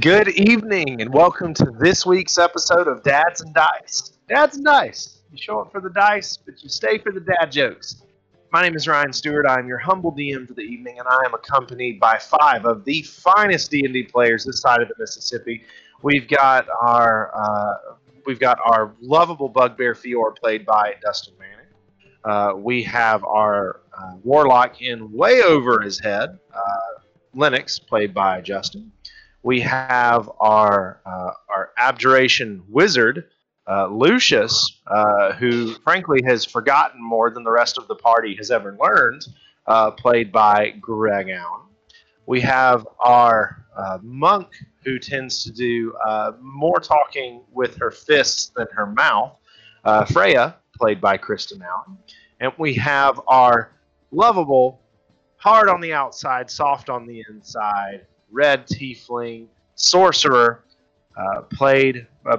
Good evening, and welcome to this week's episode of Dads and Dice. Dads and Dice. You show up for the dice, but you stay for the dad jokes. My name is Ryan Stewart. I am your humble DM for the evening, and I am accompanied by five of the finest D&D players this side of the Mississippi. We've got our uh, we've got our lovable bugbear Fior, played by Dustin Manning. Uh, we have our uh, warlock in way over his head, uh, Lennox, played by Justin we have our uh, our abjuration wizard, uh, Lucius, uh, who frankly has forgotten more than the rest of the party has ever learned, uh, played by Greg Allen. We have our uh, monk, who tends to do more talking with her fists than her mouth, Freya, played by Kristen Allen. And we have our lovable, hard on the outside, soft on the inside, red tiefling sorcerer, uh, played uh,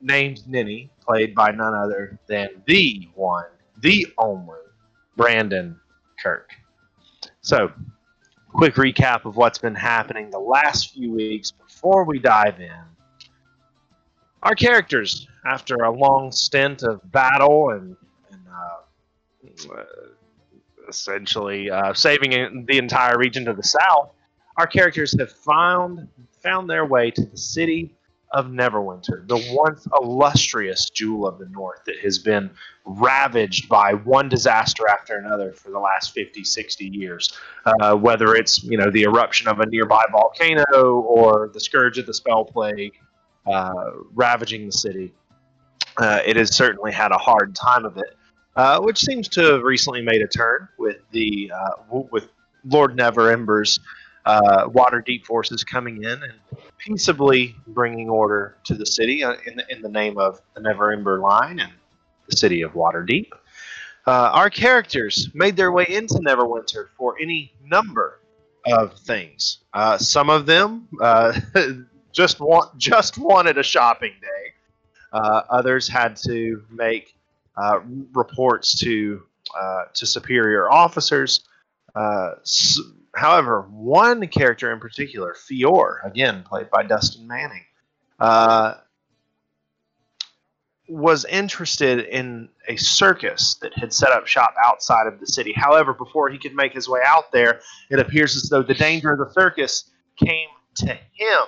named Ninny, played by none other than the one, the only Brandon Kirk. So, quick recap of what's been happening the last few weeks before we dive in. Our characters, after a long stint of battle and, and uh, essentially uh, saving the entire region to the south, our characters have found found their way to the city of Neverwinter, the once illustrious jewel of the north that has been ravaged by one disaster after another for the last 50, 60 years. Uh, whether it's you know the eruption of a nearby volcano or the scourge of the spell plague uh, ravaging the city, uh, it has certainly had a hard time of it. Uh, which seems to have recently made a turn with the uh, with Lord Neverember's uh, Waterdeep forces coming in and peaceably bringing order to the city uh, in, the, in the name of the Neverember Line and the city of Waterdeep. Uh, our characters made their way into Neverwinter for any number of things. Uh, some of them uh, just want just wanted a shopping day. Uh, others had to make uh, reports to to superior officers. However, one character in particular, Fior, again played by Dustin Manning, uh, was interested in a circus that had set up shop outside of the city. However, before he could make his way out there, it appears as though the danger of the circus came to him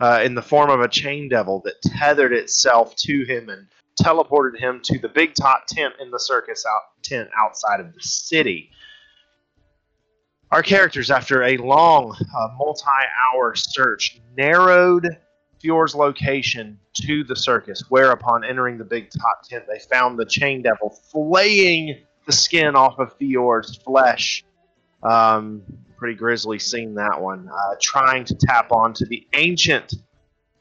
uh, in the form of a chain devil that tethered itself to him and teleported him to the big top tent in the circus out, tent outside of the city. Our characters, after a long, uh, multi hour search, narrowed Fior's location to the circus, where upon entering the big top tent, they found the chain devil flaying the skin off of Fior's flesh. Um, pretty grisly scene, that one. Uh, trying to tap onto the ancient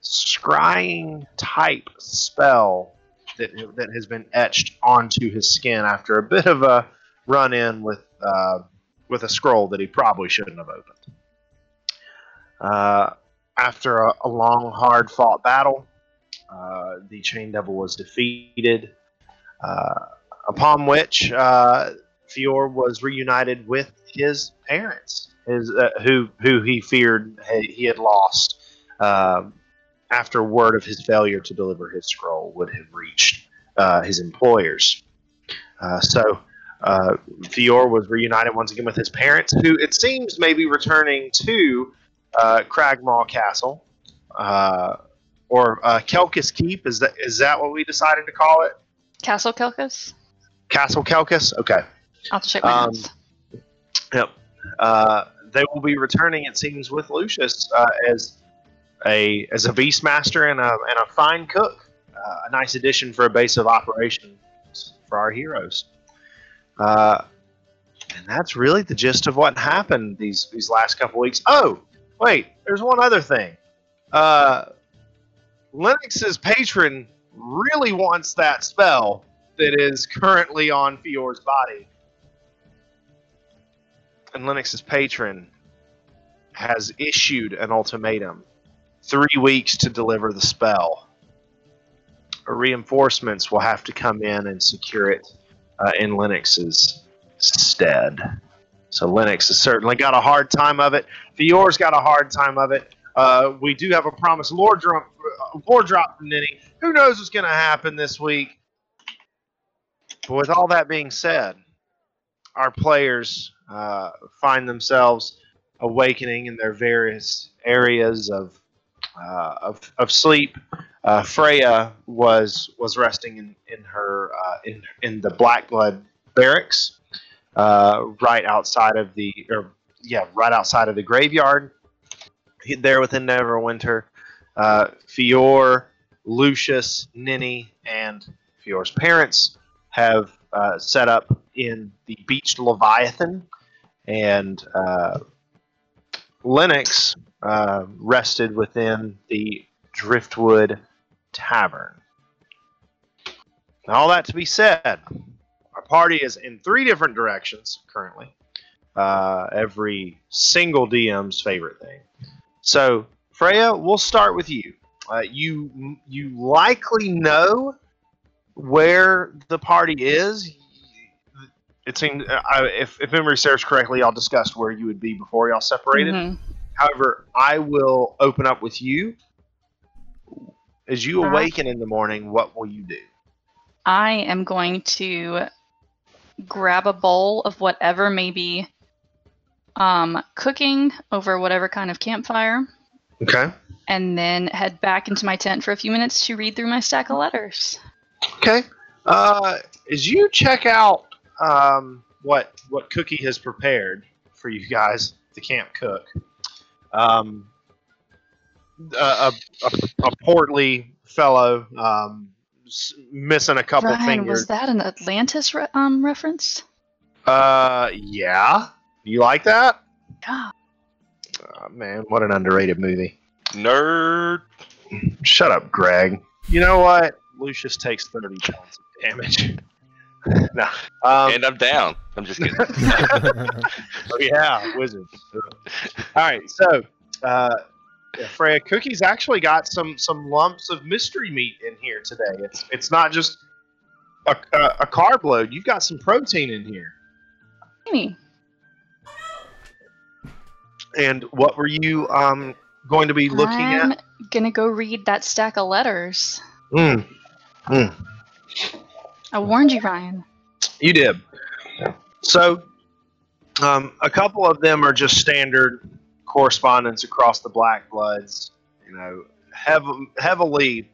scrying type spell that, that has been etched onto his skin after a bit of a run in with. Uh, with a scroll that he probably shouldn't have opened. Uh, after a, a, long, hard fought battle, uh, the Chain Devil was defeated, uh, upon which uh, Fior was reunited with his parents, his, uh, who, who he feared he had lost um, after word of his failure to deliver his scroll would have reached uh, his employers. so uh, Fior was reunited once again with his parents, who it seems may be returning to uh, Cragmaw Castle, uh, or uh, Kelkis Keep. Is that is that what we decided to call it? Castle Kelkis. Castle Kelkis. Okay. I'll have to check my um, notes. Yep. Uh, they will be returning, it seems, with Lucius uh, as a as a beastmaster and a and a fine cook. Uh, a nice addition for a base of operations for our heroes. Uh, and that's really the gist of what happened these these last couple weeks. Oh, wait, there's one other thing. Uh, Lennox's patron really wants that spell that is currently on Fior's body. And Lennox's patron has issued an ultimatum three weeks to deliver the spell. Reinforcements will have to come in and secure it uh, in Lennox's stead. So Lennox has certainly got a hard time of it. Fior's got a hard time of it. Uh, we do have a promised lore drop, lore from. Who knows what's going to happen this week? But with all that being said, our players uh, find themselves awakening in their various areas of uh, of, of sleep. Uh, Freya was was resting in in her uh, in in the Blackblood barracks, uh, right outside of the or yeah, right outside of the graveyard. There within Neverwinter, uh, Fior, Lucius, Ninny, and Fior's parents have uh, set up in the beached Leviathan, and uh, Lennox uh, rested within the Driftwood Tavern. Now, all that to be said, our party is in three different directions currently. Uh, every single DM's favorite thing. So, Freya, we'll start with you. Uh, you you likely know where the party is. It seemed, uh, I- if, if memory serves correctly, y'all discussed where you would be before y'all separated. Mhm. However, I will open up with you. As you awaken in the morning, what will you do? I am going to grab a bowl of whatever may be um, cooking over whatever kind of campfire, Okay. and then head back into my tent for a few minutes to read through my stack of letters. Okay. Uh, as you check out um, what what Cookie has prepared for you guys, the camp cook, um, a, a, a, a portly fellow, um, s- missing a couple Ryan, fingers. was that an Atlantis re- um, reference? Uh, yeah. You like that? God. Uh, man, what an underrated movie. Nerd. Shut up, Greg. You know what? Lucius takes 30 points of damage. no. Um, and I'm down. I'm just kidding. oh, yeah, wizard. All right, so uh, yeah, Freya, Cookie's actually got some some lumps of mystery meat in here today. It's it's not just a, a, a carb load. You've got some protein in here. Amy, And what were you um, going to be looking I'm at? gonna go read that stack of letters. Mm. Mm. I warned you, Ryan. You did. So, um, a couple of them are just standard correspondence across the Black Bloods. You know, hev- heavily,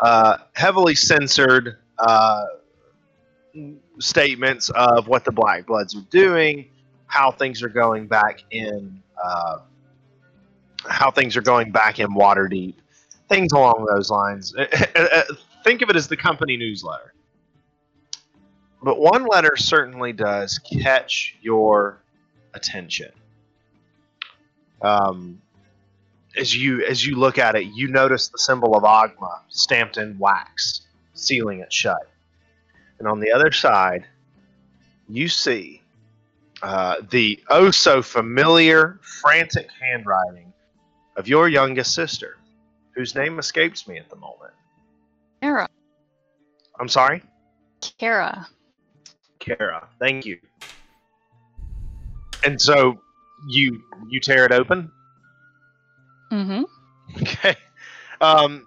uh, heavily censored uh, statements of what the Black Bloods are doing, how things are going back in, uh, how things are going back in Waterdeep, things along those lines. Think of it as the company newsletter but one letter certainly does catch your attention. Um, as you as you look at it, you notice the symbol of Oghma stamped in wax, sealing it shut. And on the other side, you see uh, the oh so familiar, frantic handwriting of your youngest sister, whose name escapes me at the moment. Kara. I'm sorry, Kara. Kara. Thank you. And so you you tear it open. Mm-hmm. Okay. Um,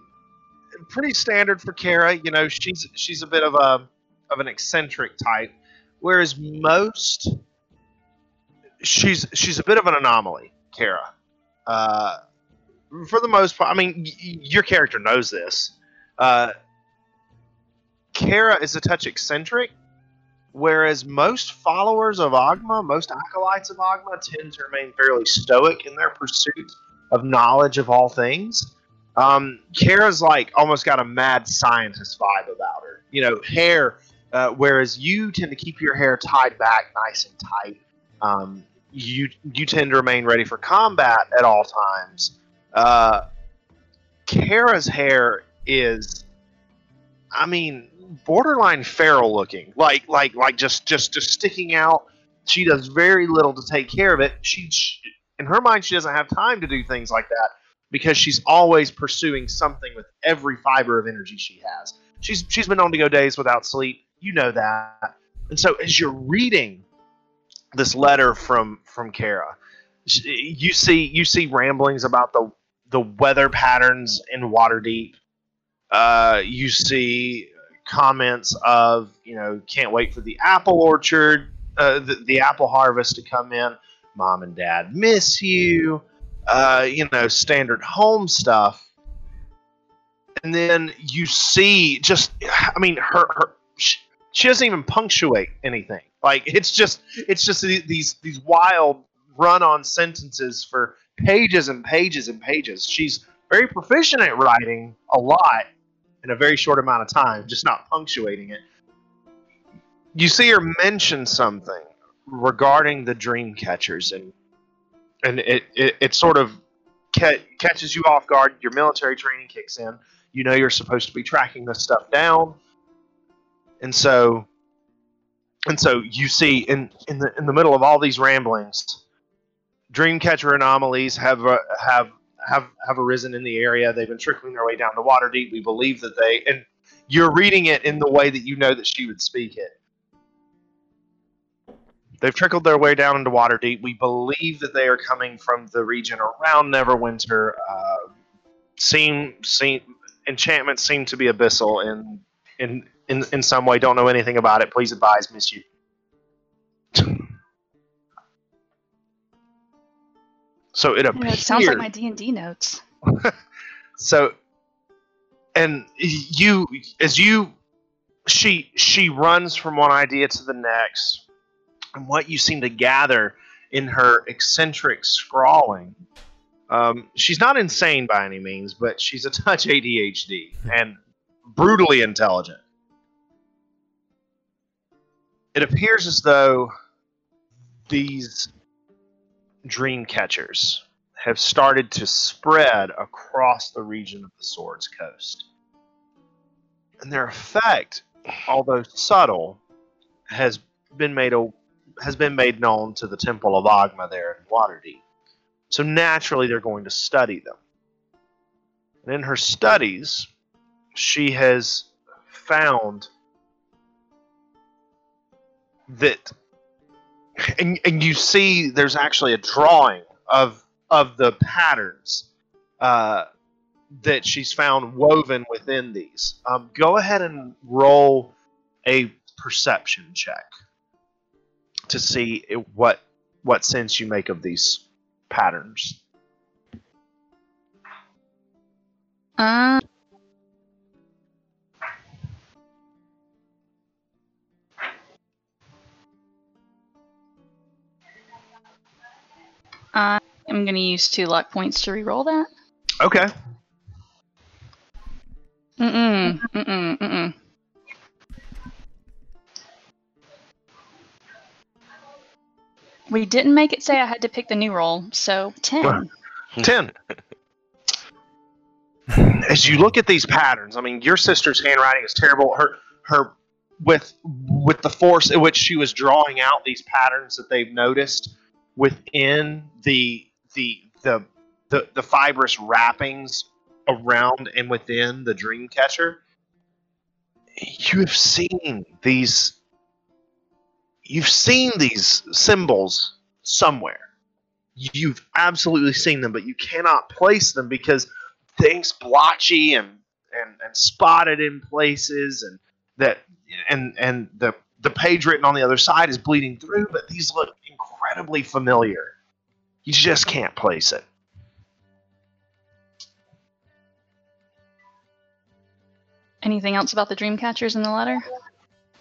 pretty standard for Kara. You know, she's she's a bit of a of an eccentric type, whereas most she's she's a bit of an anomaly. Kara. Uh, for the most part, I mean, y- your character knows this. Uh, Kara is a touch eccentric, whereas most followers of Oghma, most acolytes of Oghma, tend to remain fairly stoic in their pursuit of knowledge of all things. Um, Kara's like almost got a mad scientist vibe about her. You know, hair, uh, whereas you tend to keep your hair tied back nice and tight. Um, you you tend to remain ready for combat at all times. Uh, Kara's hair is, I mean, borderline feral looking. Like like like just just just sticking out. She does very little to take care of it. She, she in her mind she doesn't have time to do things like that because she's always pursuing something with every fiber of energy she has. She's she's been known to go days without sleep. You know that. And so as you're reading this letter from from Kara, you see you see ramblings about the the weather patterns in Waterdeep. Uh, you see comments of you know can't wait for the apple orchard, uh, the, the apple harvest to come in. Mom and Dad miss you. Uh, you know standard home stuff. And then you see just I mean her her she, she doesn't even punctuate anything. Like it's just it's just these these wild run-on sentences for pages and pages and pages. She's very proficient at writing a lot in a very short amount of time, just not punctuating it. You see her mention something regarding the dream catchers, and and it it, it sort of ca- catches you off guard. Your military training kicks in. You know you're supposed to be tracking this stuff down, and so and so you see in in the in the middle of all these ramblings dreamcatcher anomalies have uh, have have have arisen in the area. They've been trickling their way down to waterdeep we believe that they and you're reading it in the way that you know that she would speak it. They've trickled their way down into waterdeep we believe that they are coming from the region around neverwinter. Uh, seem seem enchantments seem to be abyssal in in in, in some way. Don't know anything about it. Please advise miss you so it appears it sounds like my D and D notes. so and you as you she she runs from one idea to the next and what you seem to gather in her eccentric scrawling um, she's not insane by any means but she's a touch adhd and brutally intelligent it appears as though these dream catchers have started to spread across the region of the Swords Coast. And their effect, although subtle, has been made a, has been made known to the Temple of Oghma there in Waterdeep. So naturally, they're going to study them. And in her studies, she has found that, and, and you see, there's actually a drawing of of the patterns uh, that she's found woven within these. Um, go ahead and roll a perception check to see what what sense you make of these patterns. Uh, I am going to use two luck points to re-roll that. Okay. Mm-mm, mm-mm, mm-mm. We didn't make it say I had to pick the new roll, so 10. Hmm. Ten. As you look at these patterns, I mean, your sister's handwriting is terrible. Her her with with the force at which she was drawing out these patterns that they've noticed within the the the the, the fibrous wrappings around and within the dream catcher. You have seen these. You've seen these symbols somewhere you've absolutely seen them, but you cannot place them because things blotchy and, and, and spotted in places and that and and the the page written on the other side is bleeding through, but these look incredibly familiar. You just can't place it. Anything else about the dream catchers in the letter?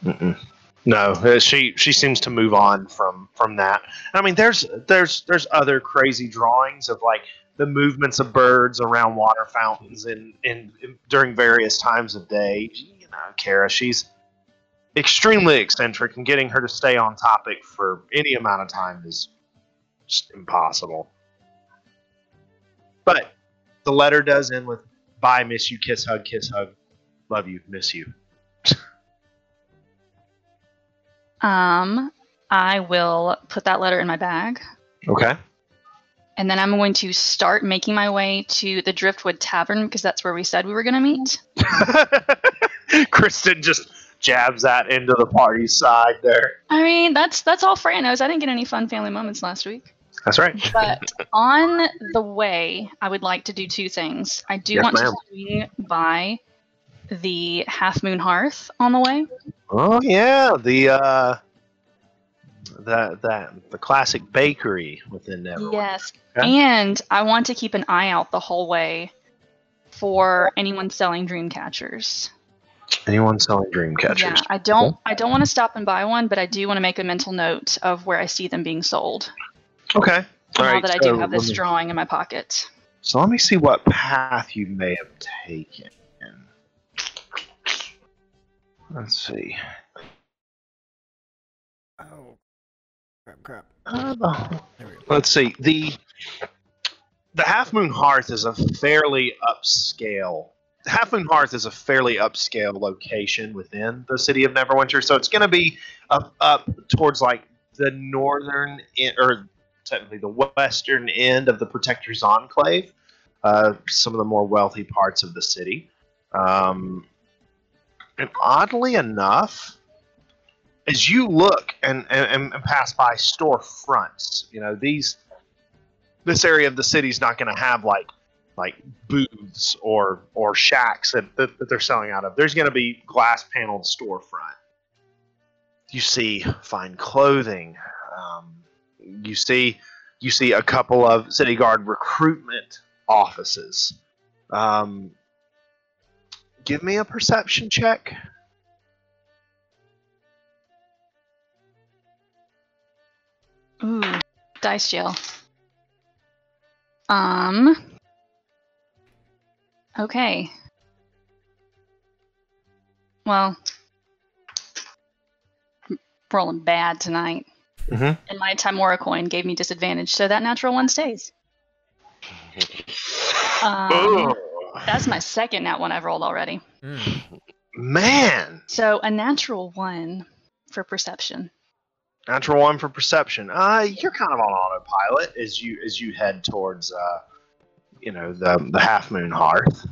Mm-mm. No, uh, she she seems to move on from from that. I mean, there's there's there's other crazy drawings of like the movements of birds around water fountains in in, in during various times of day. You know, Kara, she's extremely eccentric, and getting her to stay on topic for any amount of time is just impossible. But the letter does end with "Bye, miss you, kiss, hug, kiss, hug, love you, miss you." Um, I will put that letter in my bag, Okay. and then I'm going to start making my way to the Driftwood Tavern because that's where we said we were going to meet. Kristen just jabs that into the party side there. I mean, that's that's all Fran knows. I didn't get any fun family moments last week. That's right. But on the way, I would like to do two things. I do Yes, want ma'am. to swing by the Half Moon Hearth on the way. Oh yeah, the uh, that that the classic bakery within Neverwinter. Yes. Okay. And I want to keep an eye out the whole way for anyone selling dream catchers. Anyone selling dream catchers? Yeah, I don't I don't want to stop and buy one, but I do want to make a mental note of where I see them being sold. Okay. All now right. that I so do have this let me- drawing in my pocket. So let me see what path you may have taken. Let's see. Oh, crap, crap. Uh, There we go. let's see. The the Half Moon Hearth is a fairly upscale. Half Moon Hearth is a fairly upscale location within the city of Neverwinter, so it's going to be up up towards like the northern en- or technically the western end of the Protector's Enclave, uh, some of the more wealthy parts of the city. Um, and oddly enough, as you look and, and, and pass by storefronts, you know these this area of the city is not going to have like like booths or or shacks that, that, that they're selling out of. There's going to be glass paneled storefront. You see fine clothing. Um, you see you see a couple of city guard recruitment offices. Um, give me a perception check. Ooh, dice jail. Um. Okay. Well, I'm rolling bad tonight. Mhm. And my Tymora coin gave me disadvantage, so that natural one stays. Um, that's my second nat one I've rolled already. Mm. Man, So a natural one for perception. Natural one for perception. Uh, you're kind of on autopilot as you as you head towards uh, you know, the the half moon hearth.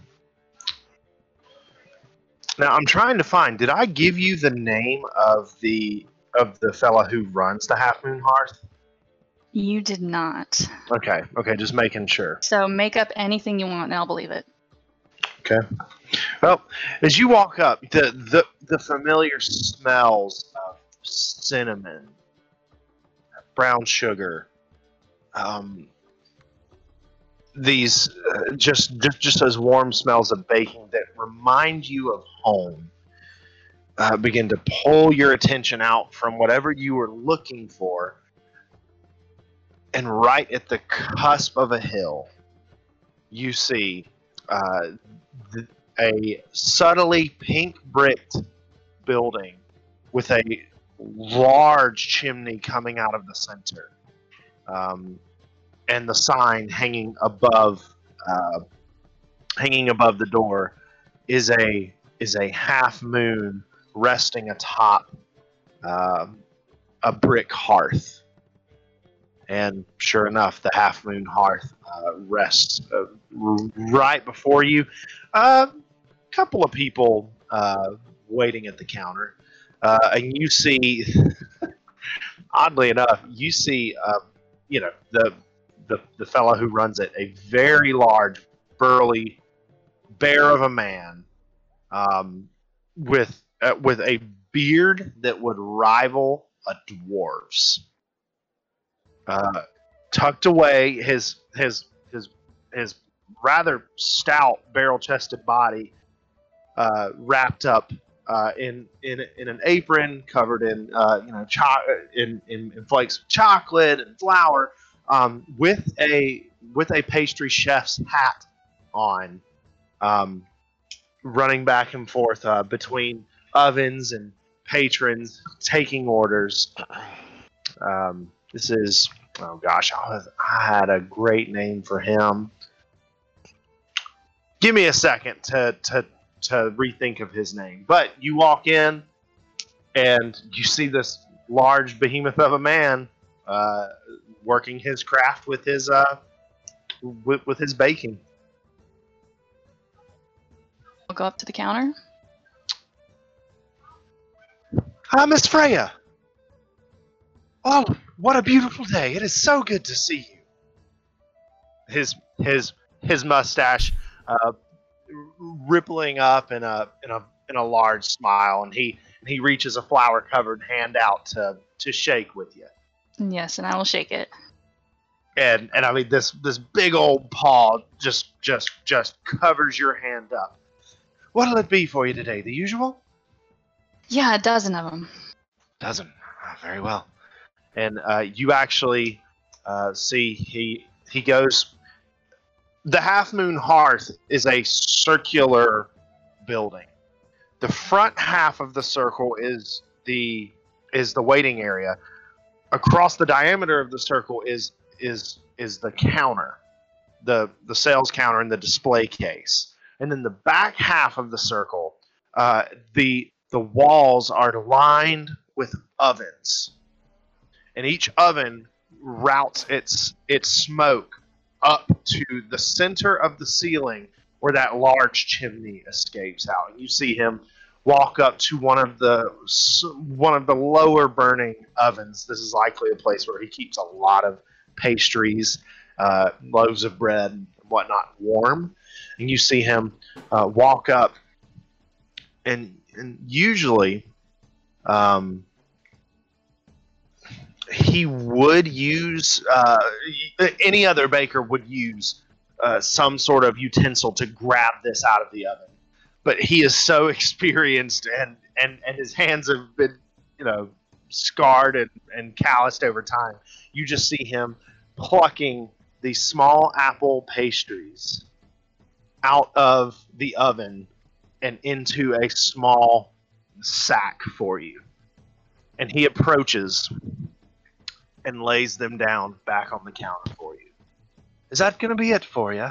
Now I'm trying to find. Did I give you the name of the of the fella who runs the half moon hearth? You did not. Okay, okay, just making sure. So make up anything you want and I'll believe it. Okay. Well, as you walk up, the the, the familiar smells of cinnamon, brown sugar, um, these uh, just, just just those warm smells of baking that remind you of home, uh, begin to pull your attention out from whatever you were looking for, and right at the cusp of a hill, you see. Uh, th- a subtly pink bricked building with a large chimney coming out of the center. Um, and the sign hanging above uh, hanging above the door is a is a half moon resting atop um, a brick hearth. And sure enough, the half moon hearth uh, rests uh, r- right before you. A couple of people uh, waiting at the counter, uh, and you see, oddly enough, you see, uh, you know, the, the the fellow who runs it, a very large, burly, bear of a man, um, with uh, with a beard that would rival a dwarf's. Uh, tucked away, his his his his rather stout barrel-chested body uh, wrapped up uh, in, in in an apron covered in uh, you know cho- in, in, in flakes of chocolate and flour, um, with a with a pastry chef's hat on, um, running back and forth uh, between ovens and patrons taking orders. Um, this is oh gosh, I, was, I had a great name for him. Give me a second to to to rethink of his name. But you walk in, and you see this large behemoth of a man uh, working his craft with his uh, with, with his baking. I'll go up to the counter. Hi, Miss Freya. Oh, What a beautiful day! It is so good to see you. His his his mustache uh, rippling up in a in a in a large smile, and he and he reaches a flower covered hand out to to shake with you. Yes, and I will shake it. And and I mean this this big old paw just just just covers your hand up. What'll it be for you today? The usual? Yeah, a dozen of them. Doesn't. Ah, very well. And uh, you actually uh, see he he goes. The Half Moon Hearth is a circular building. The front half of the circle is the is the waiting area. Across the diameter of the circle is is is the counter, the the sales counter and the display case. And then the back half of the circle, uh, the the walls are lined with ovens, and each oven routes its its smoke up to the center of the ceiling where that large chimney escapes out. And you see him walk up to one of the one of the lower burning ovens. This is likely a place where he keeps a lot of pastries, uh, loaves of bread, and whatnot warm. And you see him uh, walk up, and and usually, um, he would use uh, any other baker would use uh, some sort of utensil to grab this out of the oven. But he is so experienced, and and and his hands have been, you know, scarred and, and calloused over time. You just see him plucking these small apple pastries out of the oven and into a small sack for you. And he approaches and lays them down back on the counter for you. Is that going to be it for you?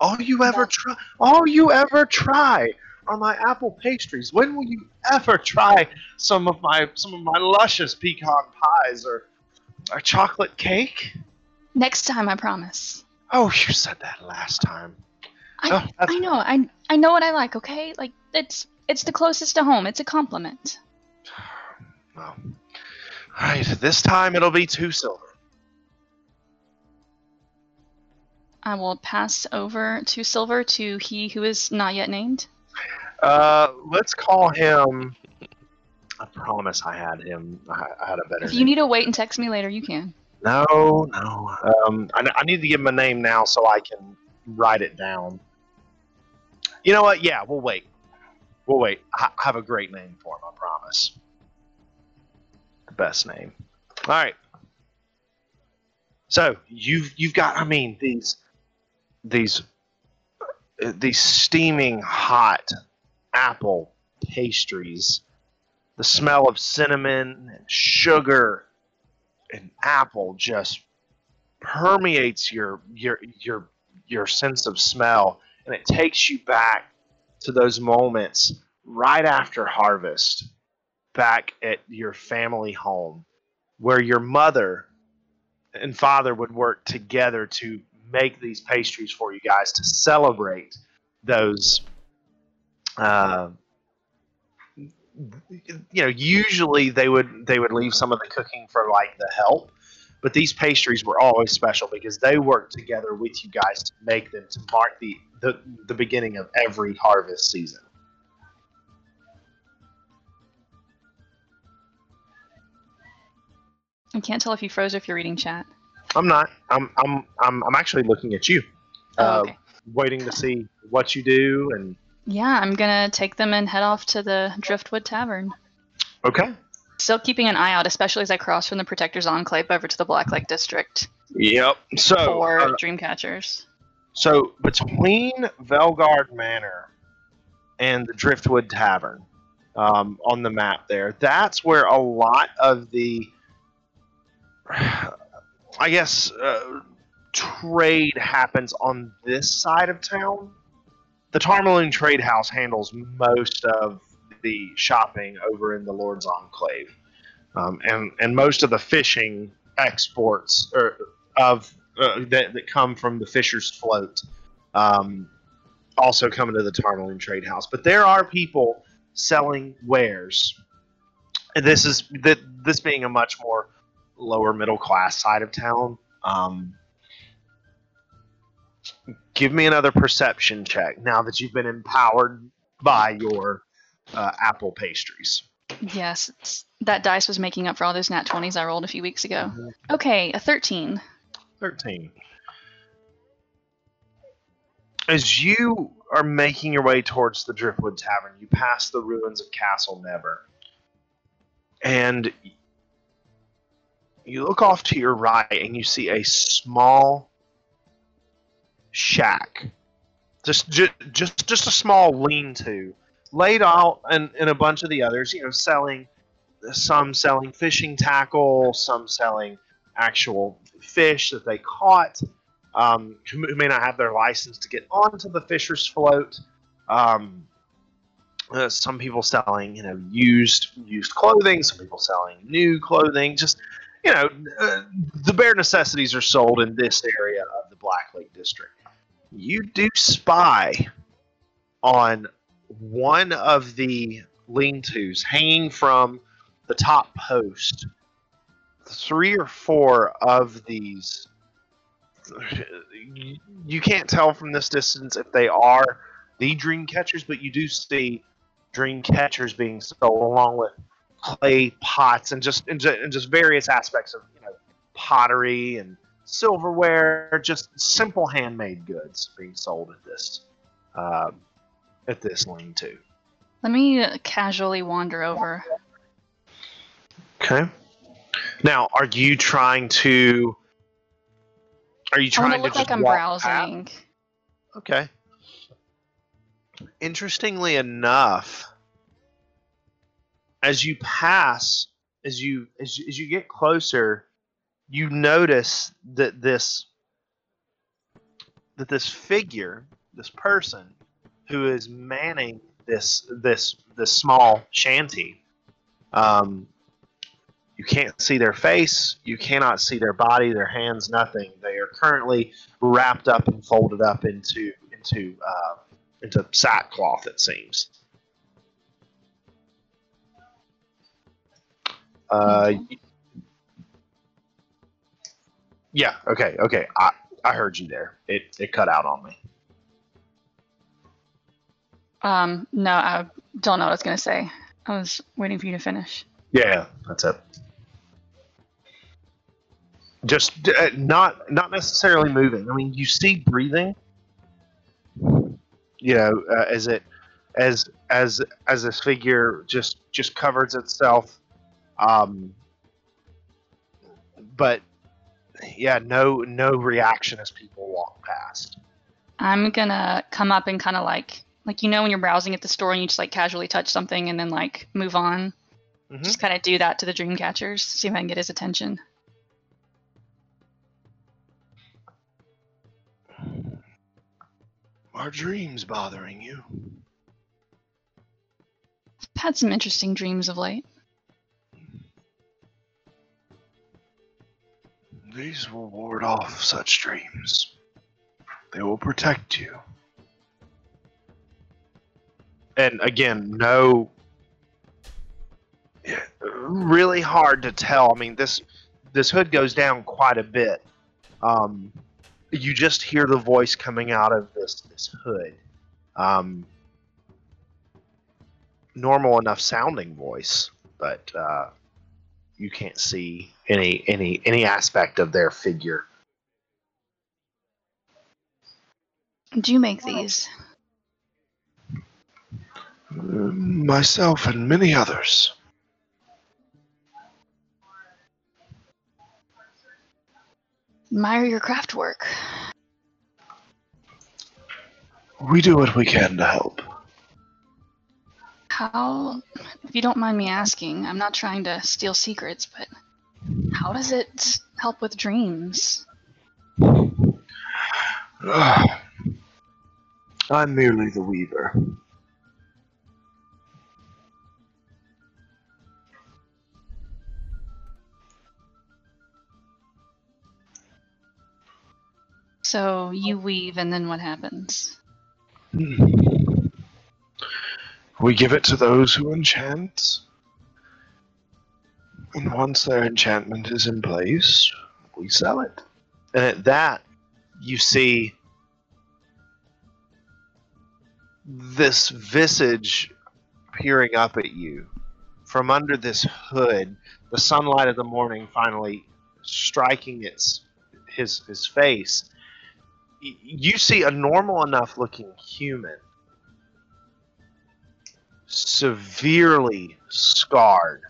All you ever try, all you ever try are my apple pastries. When will you ever try some of my some of my luscious pecan pies or or chocolate cake? Next time, I promise. Oh, you said that last time. I, Oh, I know. I I know what I like. Okay, like it's it's the closest to home. It's a compliment. Well, all right. This time it'll be two silver. I will pass over to Silver to he who is not yet named. Uh, let's call him. I promise I had him. I, had a better. If you name. need to wait and text me later, you can. No, no. Um, I, I need to give him a name now so I can write it down. You know what? Yeah, we'll wait. We'll wait. I I have a great name for him. I promise. The best name. All right. So you've you've got. I mean these these uh, these steaming hot apple pastries. The smell of cinnamon and sugar and apple just permeates your your your your sense of smell and it takes you back to those moments right after harvest back at your family home where your mother and father would work together to make these pastries for you guys to celebrate those uh, you know usually they would they would leave some of the cooking for like the help but these pastries were always special because they worked together with you guys to make them to mark the the, the beginning of every harvest season I can't tell if you froze or if you're reading chat. I'm not i'm i'm i'm, I'm actually looking at you Oh, uh, okay. waiting to see what you do and Yeah, I'm gonna take them and head off to the Driftwood Tavern. okay Still keeping an eye out, especially as I cross from the Protector's Enclave over to the Black Lake District yep so for uh, Dreamcatchers. So between Velgard Manor and the Driftwood Tavern um, on the map there, that's where a lot of the, I guess, uh, trade happens on this side of town. The Tarmalune Trade House handles most of the shopping over in the Lord's Enclave, um, and and most of the fishing exports or of uh, that, that come from the Fisher's Float um, also come into the Tarmalune Trade House. But there are people selling wares. This is that this being a much more lower middle class side of town. Um, give me another perception check now that you've been empowered by your uh, apple pastries. Yes, that dice was making up for all those nat 20s I rolled a few weeks ago. Mhm. Okay, a 13. 13. As you are making your way towards the Driftwood Tavern, you pass the ruins of Castle Never. And you look off to your right and you see a small shack. Just just just, just a small lean-to laid out and, and a bunch of the others, you know, selling some selling fishing tackle, some selling actual fish that they caught, um, who, who may not have their license to get onto the fisher's float. Um, uh, some people selling, you know, used used clothing. Some people selling new clothing. Just, you know, uh, the bare necessities are sold in this area of the Black Lake District. You do spy on one of the lean-tos hanging from the top post three or four of these you can't tell from this distance if they are the dream catchers but you do see dream catchers being sold along with clay pots and just and just, and just various aspects of you know pottery and silverware just simple handmade goods being sold at this um, at this lean-to Let me uh, casually wander over. Okay. Now, are you trying to? Are you I trying to look like I'm browsing. past? Okay. Interestingly enough, as you pass, as you as as you get closer, you notice that this that this figure, this person who is manning this this this small shanty, um, you can't see their face, you cannot see their body, their hands, nothing. They are currently wrapped up and folded up into into uh, into sackcloth. It seems. Uh, yeah. Okay. Okay. I I heard you there. It it cut out on me. Um, no, I don't know what I was going to say. I was waiting for you to finish. Yeah, that's it. Just uh, not not necessarily moving. I mean, you see breathing. You know, uh, as it as as as this figure just just covers itself. Um, but yeah, no no reaction as people walk past. I'm to come up and kind of like, like, you know, when you're browsing at the store and you just like casually touch something and then like move on. Mhm. Just kind of do that to the dream catchers, see if I can get his attention. Are dreams bothering you? I've had some interesting dreams of late. These will ward off such dreams. They will protect you. And again, no. Really hard to tell. I mean, this this hood goes down quite a bit. Um, you just hear the voice coming out of this this hood. Um, normal enough sounding voice, but uh, you can't see any any any aspect of their figure. Do you make these? Myself and many others. Admire your craft work. We do what we can to help. How, if you don't mind me asking, I'm not trying to steal secrets, but how does it help with dreams? I'm merely the weaver. So you weave, and then what happens? We give it to those who enchant, And once their enchantment is in place, we sell it. And at that, you see this visage peering up at you from under this hood. The sunlight of the morning finally striking its his his face. You see a normal enough looking human, severely scarred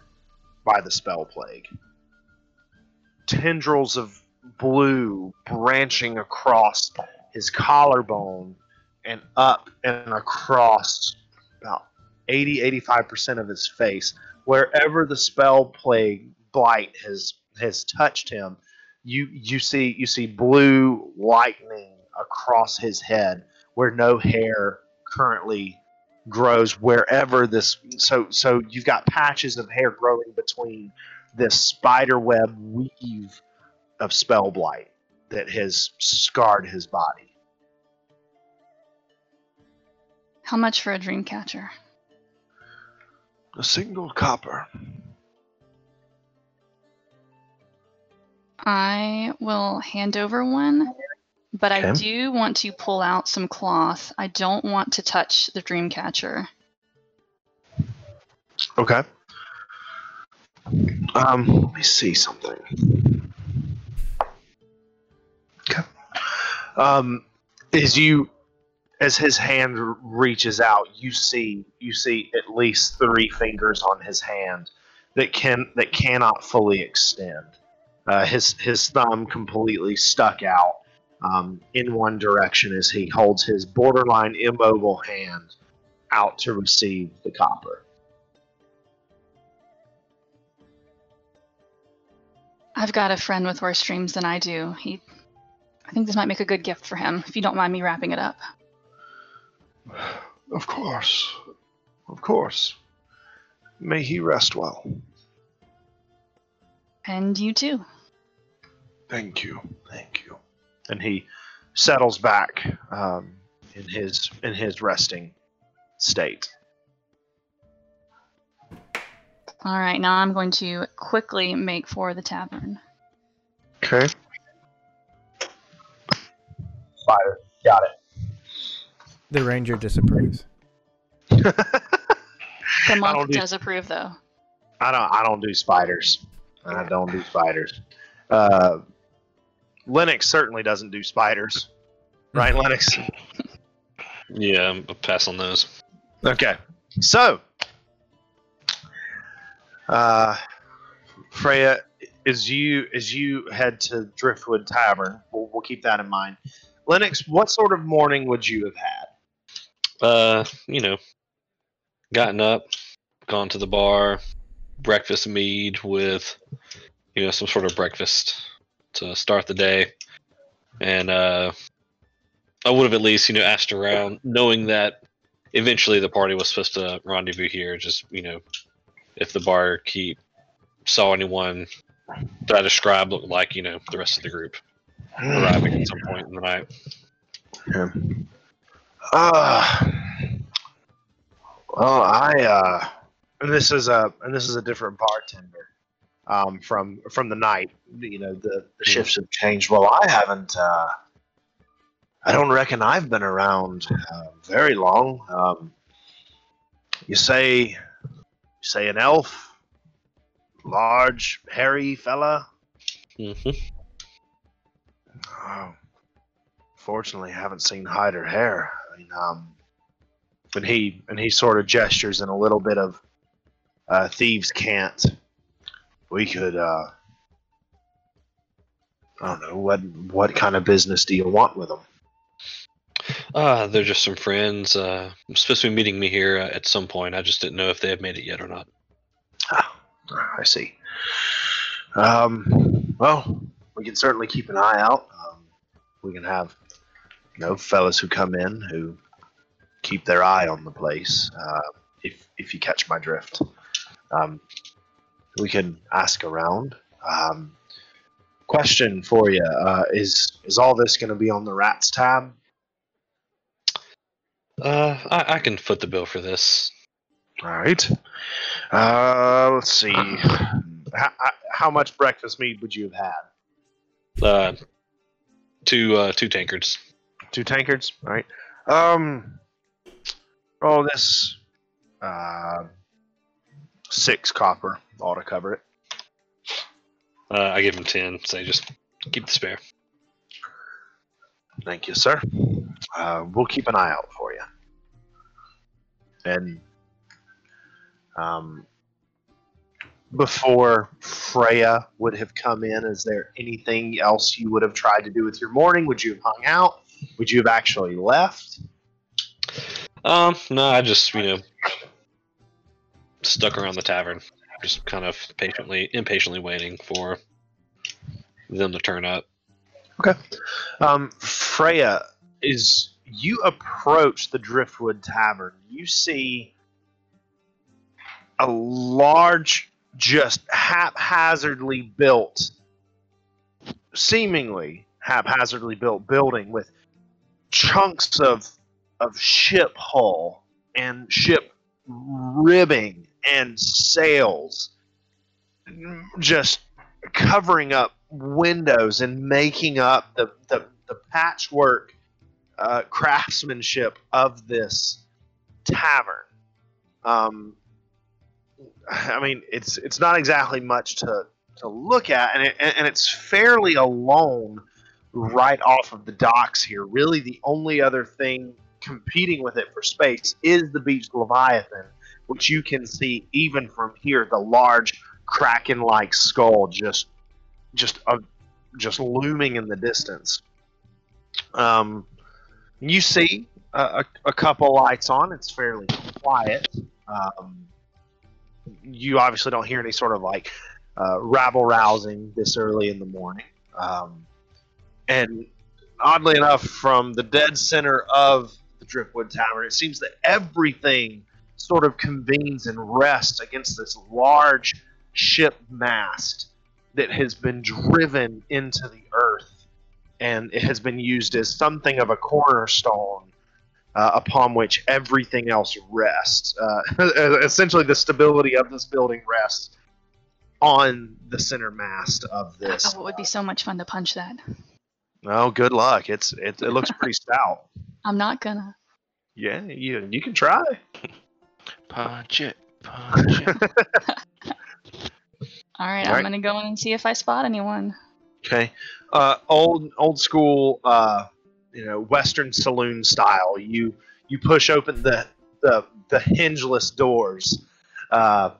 by the spell plague. Tendrils of blue branching across his collarbone and up and across about 80 85% of his face wherever the spell plague blight has has touched him you you see you see blue lightning across his head where no hair currently grows wherever this so so you've got patches of hair growing between this spider web weave of spell blight that has scarred his body. How much for a dream catcher? a single copper. I will hand over one, but I do want to pull out some cloth. I don't want to touch the dream catcher. Okay. Um, let me see something. Okay. Um, as you, as his hand reaches out, you see you see at least three fingers on his hand that can that cannot fully extend. Uh, his his thumb completely stuck out um, in one direction as he holds his borderline immobile hand out to receive the copper. I've got a friend with worse dreams than I do. He, I think this might make a good gift for him. If you don't mind me wrapping it up. Of course. Of course. May he rest well. And you too. Thank you. Thank you. And he settles back um, in his in his resting state. All right, now I'm going to quickly make for the tavern. Okay. Spider. Got it. The ranger disapproves. The monk don't do- does approve, though. I don't. I don't do spiders. I don't do spiders. Uh, Lennox certainly doesn't do spiders, right, Lennox? Yeah, I'm a pass on those. Okay. So, uh, Freya, as you as you head to Driftwood Tavern, we'll, we'll keep that in mind. Lennox, what sort of morning would you have had? Uh, you know, gotten up, gone to the bar, breakfast mead with, you know, some sort of breakfast to start the day, and uh, I would have at least, you know, asked around, knowing that eventually the party was supposed to rendezvous here. Just you know, if the barkeep saw anyone that I described looked like, you know, the rest of the group arriving at some point in the night. Yeah. Uh, well, I uh, this is a and this is a different bartender um, from from the night. You know, the, the shifts have changed. Well, I haven't. Uh, I don't reckon I've been around uh, very long. Um, you say, you say an elf, large, hairy fella. hmm Oh, fortunately, I haven't seen hide or hair. I mean, um, and he and he sort of gestures in a little bit of uh, thieves' cant. We could, uh, I don't know what what kind of business do you want with them? Uh, they're just some friends. Uh, I'm supposed to be meeting me here uh, at some point. I just didn't know if they had made it yet or not. Ah, I see. Um, well, we can certainly keep an eye out. Um, we can have, you know, fellas who come in who keep their eye on the place. Uh, if if you catch my drift, um, we can ask around. Um, question for you: uh, Is is all this going to be on the rats tab? Uh, I, I can foot the bill for this. All right. Uh, let's see. How, how much breakfast meat would you have had? Uh, two uh, two tankards. Two tankards. All right. Um. Oh, this. Uh, six copper ought to cover it. Uh, I give him ten. so just keep the spare. Thank you, sir. Uh, we'll keep an eye out for you. And um, before Freya would have come in, is there anything else you would have tried to do with your morning? Would you have hung out? Would you have actually left? Um, no, I just you know stuck around the tavern, just kind of patiently, impatiently waiting for them to turn up. Okay. Um, Freya, is you approach the Driftwood Tavern, you see a large, just haphazardly built, seemingly haphazardly built building with chunks of of ship hull and ship ribbing and sails just covering up windows and making up the, the, the patchwork uh, craftsmanship of this tavern. Um, I mean, it's it's not exactly much to, to look at, and, it, and it's fairly alone right off of the docks here. Really, the only other thing competing with it for space is the Beach Leviathan, which you can see even from here, the large kraken-like skull just just uh, just looming in the distance. Um, you see a, a, couple lights on. It's fairly quiet. Um, you obviously don't hear any sort of like uh, rabble rousing this early in the morning. Um, and oddly enough, from the dead center of the Driftwood Tavern, it seems that everything sort of convenes and rests against this large ship mast that has been driven into the earth and it has been used as something of a cornerstone uh, upon which everything else rests. Uh, essentially, the stability of this building rests on the center mast of this. Oh, it would be so much fun to punch that. Oh, good luck. It's it, it looks pretty stout. I'm not gonna. Yeah, you you can try. Punch it, punch it. All right, All I'm right. gonna go in and see if I spot anyone. Okay. Uh, old old school, uh, you know, Western saloon style. You you push open the the the hingeless doors, uh,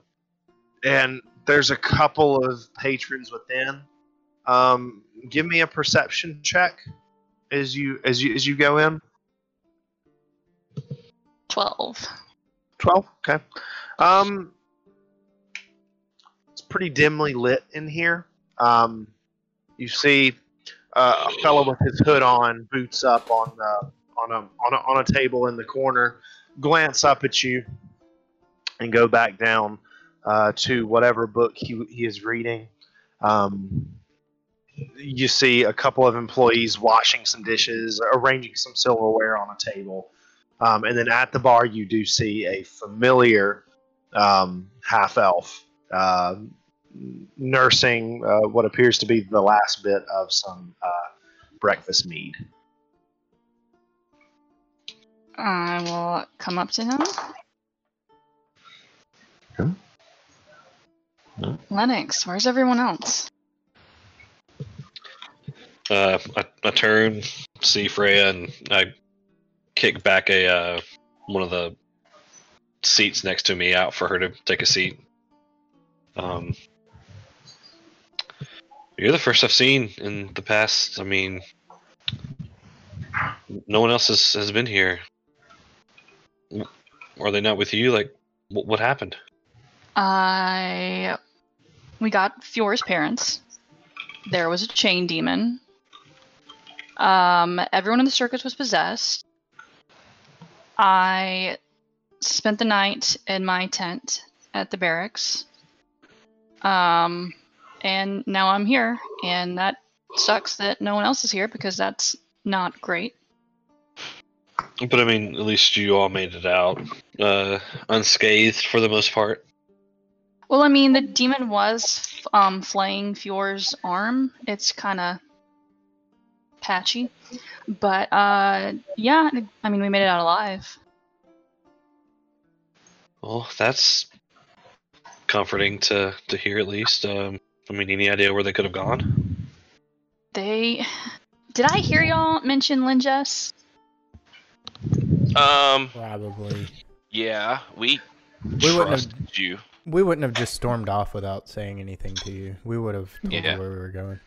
and there's a couple of patrons within. Um, give me a perception check as you as you as you go in. Twelve. Twelve. Okay. Um, it's pretty dimly lit in here. Um, you see uh, a fellow with his hood on, boots up on the on a on a on a table in the corner, glance up at you, and go back down uh, to whatever book he he is reading. Um, you see a couple of employees washing some dishes, arranging some silverware on a table. Um, and then at the bar, you do see a familiar um, half elf uh, nursing uh, what appears to be the last bit of some uh, breakfast mead. I will come up to him. Okay. No. Lennox, where's everyone else? Uh, I, I turn, see Freya, and I kick back a uh, one of the seats next to me out for her to take a seat. Um, you're the first I've seen in the past. I mean, no one else has, has been here. Are they not with you? Like, what, what happened? I. We got Fior's parents. There was a chain demon. Um, everyone in the circus was possessed. I spent the night in my tent at the barracks. Um, and now I'm here, and that sucks that no one else is here because that's not great. But I mean, at least you all made it out uh, unscathed for the most part. Well, I mean, the demon was um, flaying Fior's arm. It's kind of patchy, but uh, yeah. I mean, we made it out alive. Well, that's comforting to to hear at least. Um, I mean, any idea where they could have gone? They did I hear y'all mention Linjess? Um, Probably. yeah, we We wouldn't have- you. We wouldn't have just stormed off without saying anything to you. We would have told Yeah. you where we were going.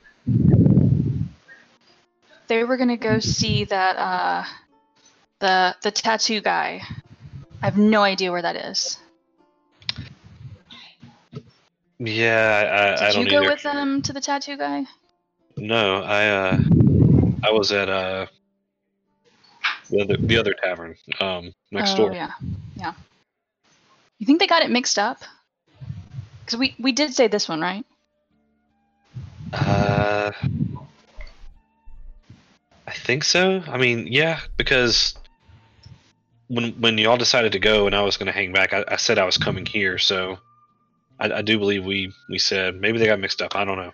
They were gonna go see that uh, the the tattoo guy. I have no idea where that is. Yeah, I, I Did don't you go either. with them to the tattoo guy? No, I uh, I was at uh, the other the other tavern um next oh, door. Yeah, yeah. You think they got it mixed up? Because we we did say this one, right? Uh, I think so. I mean, yeah, because when when y'all decided to go and I was going to hang back, I, I said I was coming here, so I, I do believe we we said maybe they got mixed up. I don't know.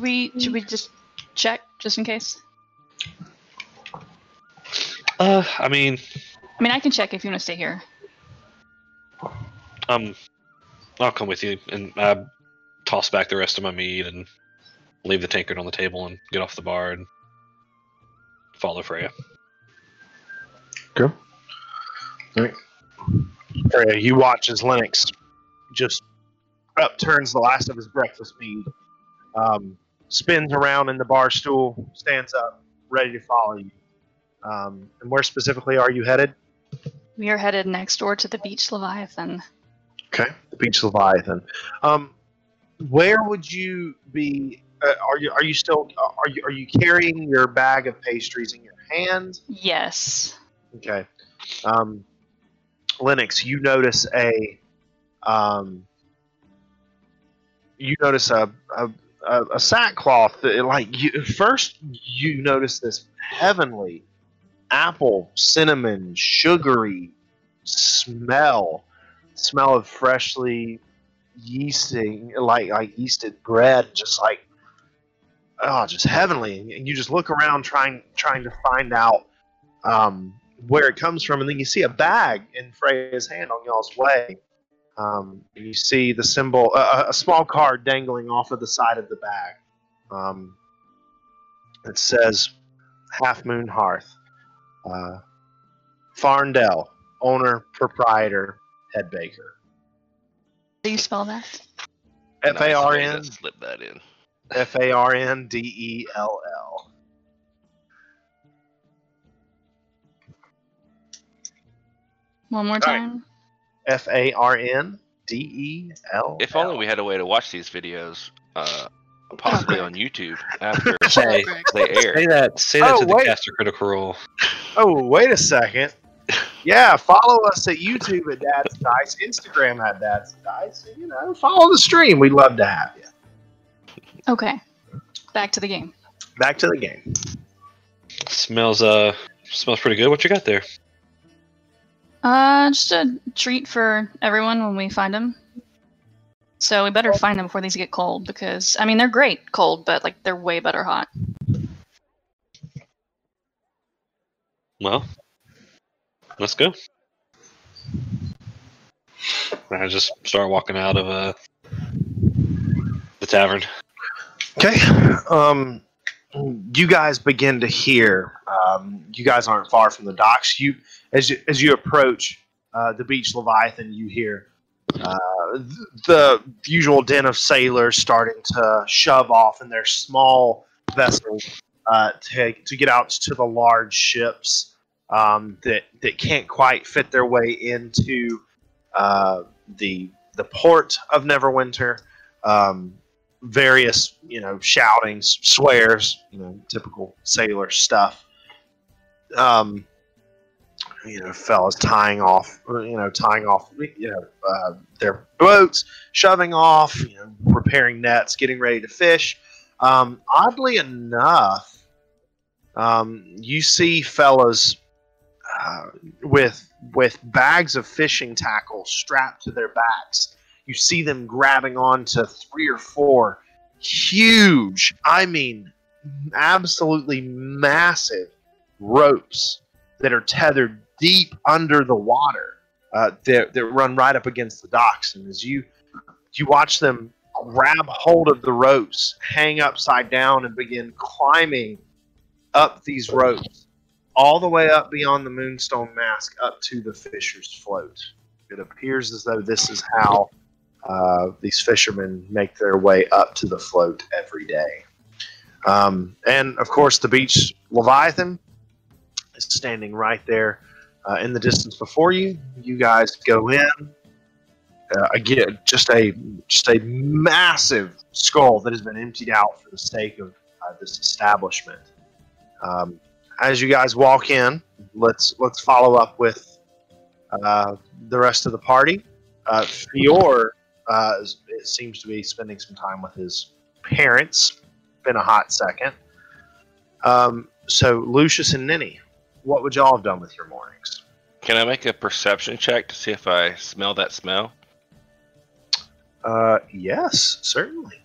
We should we just check just in case? Uh, I mean, I mean, I can check if you want to stay here. um, I'll come with you, and I toss back the rest of my meat and leave the tankard on the table and get off the bar and follow Freya. Go. All right. Freya, you watch as Lennox just upturns the last of his breakfast mead, um, spins around in the bar stool, stands up, ready to follow you. Um, and where specifically are you headed? We are headed next door to the beach Leviathan. Okay, the Beach Leviathan. Um, where would you be? Uh, are you are you still are you are you carrying your bag of pastries in your hand? Yes. Okay. Um, Lennox, you notice a um, you notice a a, a, a sackcloth that like you first you notice this heavenly apple cinnamon sugary smell smell of freshly yeasting like like yeasted bread just like oh just heavenly and you just look around trying trying to find out um, where it comes from, and then you see a bag in Freya's hand on y'all's way. Um, and you see the symbol, uh, a small card dangling off of the side of the bag. Um, it says Half Moon Hearth. Uh, Farndell, owner, proprietor, head baker. Do you spell that? F A R Nice way N to Slip that in. F A R N D E L L. One more time. F A R N D E L. If only we had a way to watch these videos, uh, possibly on YouTube after Hey, they air. say that say that Oh, to the wait. caster critical role. Oh, wait a second. Yeah, follow us at YouTube at Dad's Dice, Instagram at Dad's Dice. and, You know, follow the stream. We'd love to have you. Okay. Back to the game. Back to the game. Smells uh smells pretty good. What you got there? Uh, just a treat for everyone when we find them. So we better find them before these get cold because I mean they're great cold, but like they're way better hot. Well, let's go. I just start walking out of uh the tavern. Okay. Um, you guys begin to hear. Um, you guys aren't far from the docks. You, as you, as you approach uh, the beach Leviathan, you hear uh, th- the usual din of sailors starting to shove off in their small vessels uh, to to get out to the large ships um, that that can't quite fit their way into uh, the the port of Neverwinter. Um, various you know shoutings swears you know typical sailor stuff. Um you know fellas tying off you know tying off you know uh, their boats shoving off you know repairing nets getting ready to fish. Um oddly enough um you see fellas uh, with with bags of fishing tackle strapped to their backs you see them grabbing onto three or four huge, I mean, absolutely massive ropes that are tethered deep under the water uh, that, that run right up against the docks. And as you you watch them grab hold of the ropes, hang upside down, and begin climbing up these ropes, all the way up beyond the Moonstone Mask, up to the Fisher's Float. It appears as though this is how uh, these fishermen make their way up to the float every day. Um, and of course, the beach Leviathan is standing right there uh, in the distance before you. You guys go in. Uh, again, just a just a massive skull that has been emptied out for the sake of uh, this establishment. Um, as you guys walk in, let's let's follow up with uh, the rest of the party. Uh, Fior uh, it seems to be spending some time with his parents. Been a hot second. Um, so Lucius and Ninny, what would y'all have done with your mornings? Can I make a perception check to see if I smell that smell? Uh, yes, certainly.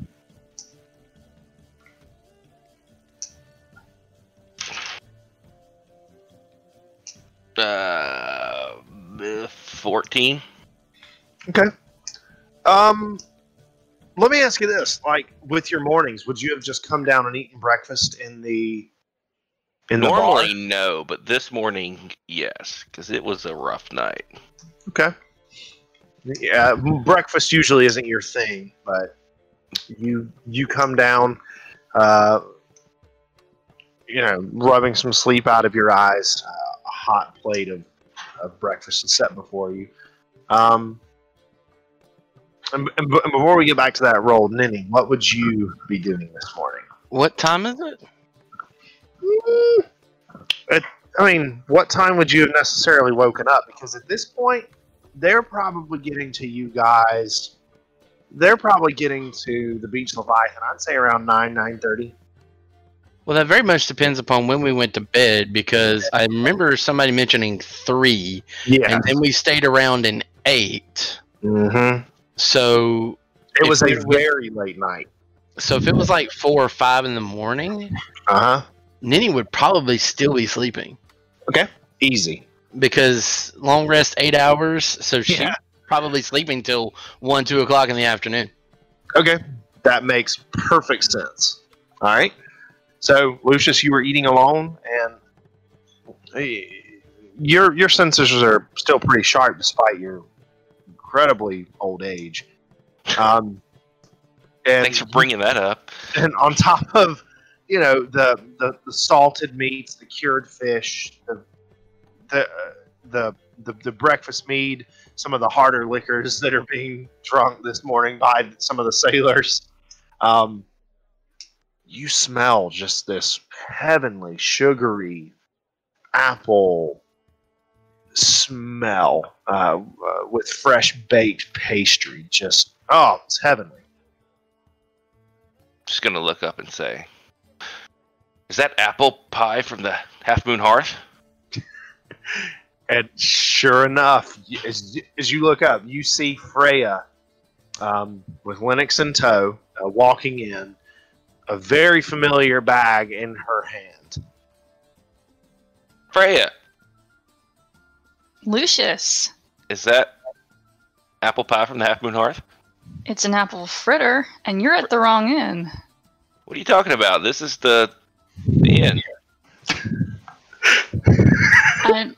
Uh, fourteen. Okay. Um, let me ask you this: like with your mornings, would you have just come down and eaten breakfast in the in the bar? Normally, no, but this morning, yes, because it was a rough night. Okay. Yeah, breakfast usually isn't your thing, but you you come down, uh, you know, rubbing some sleep out of your eyes. Uh, a hot plate of, of breakfast is set before you. Um, and, and, and before we get back to that roll, Ninny, what would you be doing this morning? What time is it? It, I mean, what time would you have necessarily woken up? Because at this point, they're probably getting to you guys. They're probably getting to the beach Leviathan. I'd say around nine nine thirty. Well, that very much depends upon when we went to bed because I remember somebody mentioning three, Yeah. and then we stayed around in eight. Mm-hmm. So, It was a we- very late night. so if it was like four or five in the morning, Uh huh. Ninny would probably still be sleeping Okay, Easy. because long rest eight hours. So she's Yeah. probably sleeping till one, two o'clock in the afternoon. Okay, that makes perfect sense. All right. So, Lucius, you were eating alone, and eh, your your senses are still pretty sharp despite your incredibly old age. Um, and Thanks for bringing that up. and on top of you know the the, the salted meats, the cured fish, the the, uh, the the the breakfast mead, some of the harder liquors that are being drunk this morning by some of the sailors. Um, you smell just this heavenly, sugary apple smell uh, uh, with fresh baked pastry. Just oh, it's heavenly. Just gonna look up and say, "Is that apple pie from the Half Moon Hearth?" And sure enough, as, as you look up, you see Freya um, with Lennox in tow, uh, walking in, a very familiar bag in her hand. Freya, Lucius, is that apple pie from the Half Moon Hearth? it's an apple fritter, and you're at the wrong inn. What are you talking about? This is the the inn. I,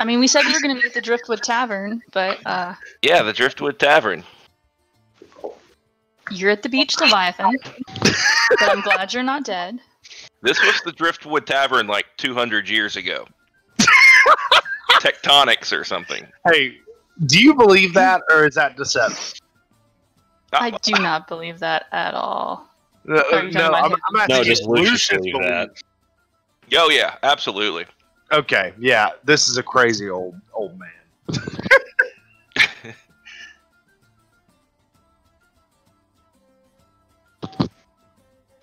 I mean, we said we were going to meet at the Driftwood Tavern, but uh, Yeah, the Driftwood Tavern. you're at the beach Leviathan. but I'm glad you're not dead. This was the Driftwood Tavern like 200 years ago. Tectonics or something. Hey, do you believe that, or is that deception? I do not believe that at all. Uh, Are you no, I'm, him? I'm asking No, just Lucius Lucius believe believes- that. Oh yeah, absolutely. Okay, yeah, this is a crazy old old man.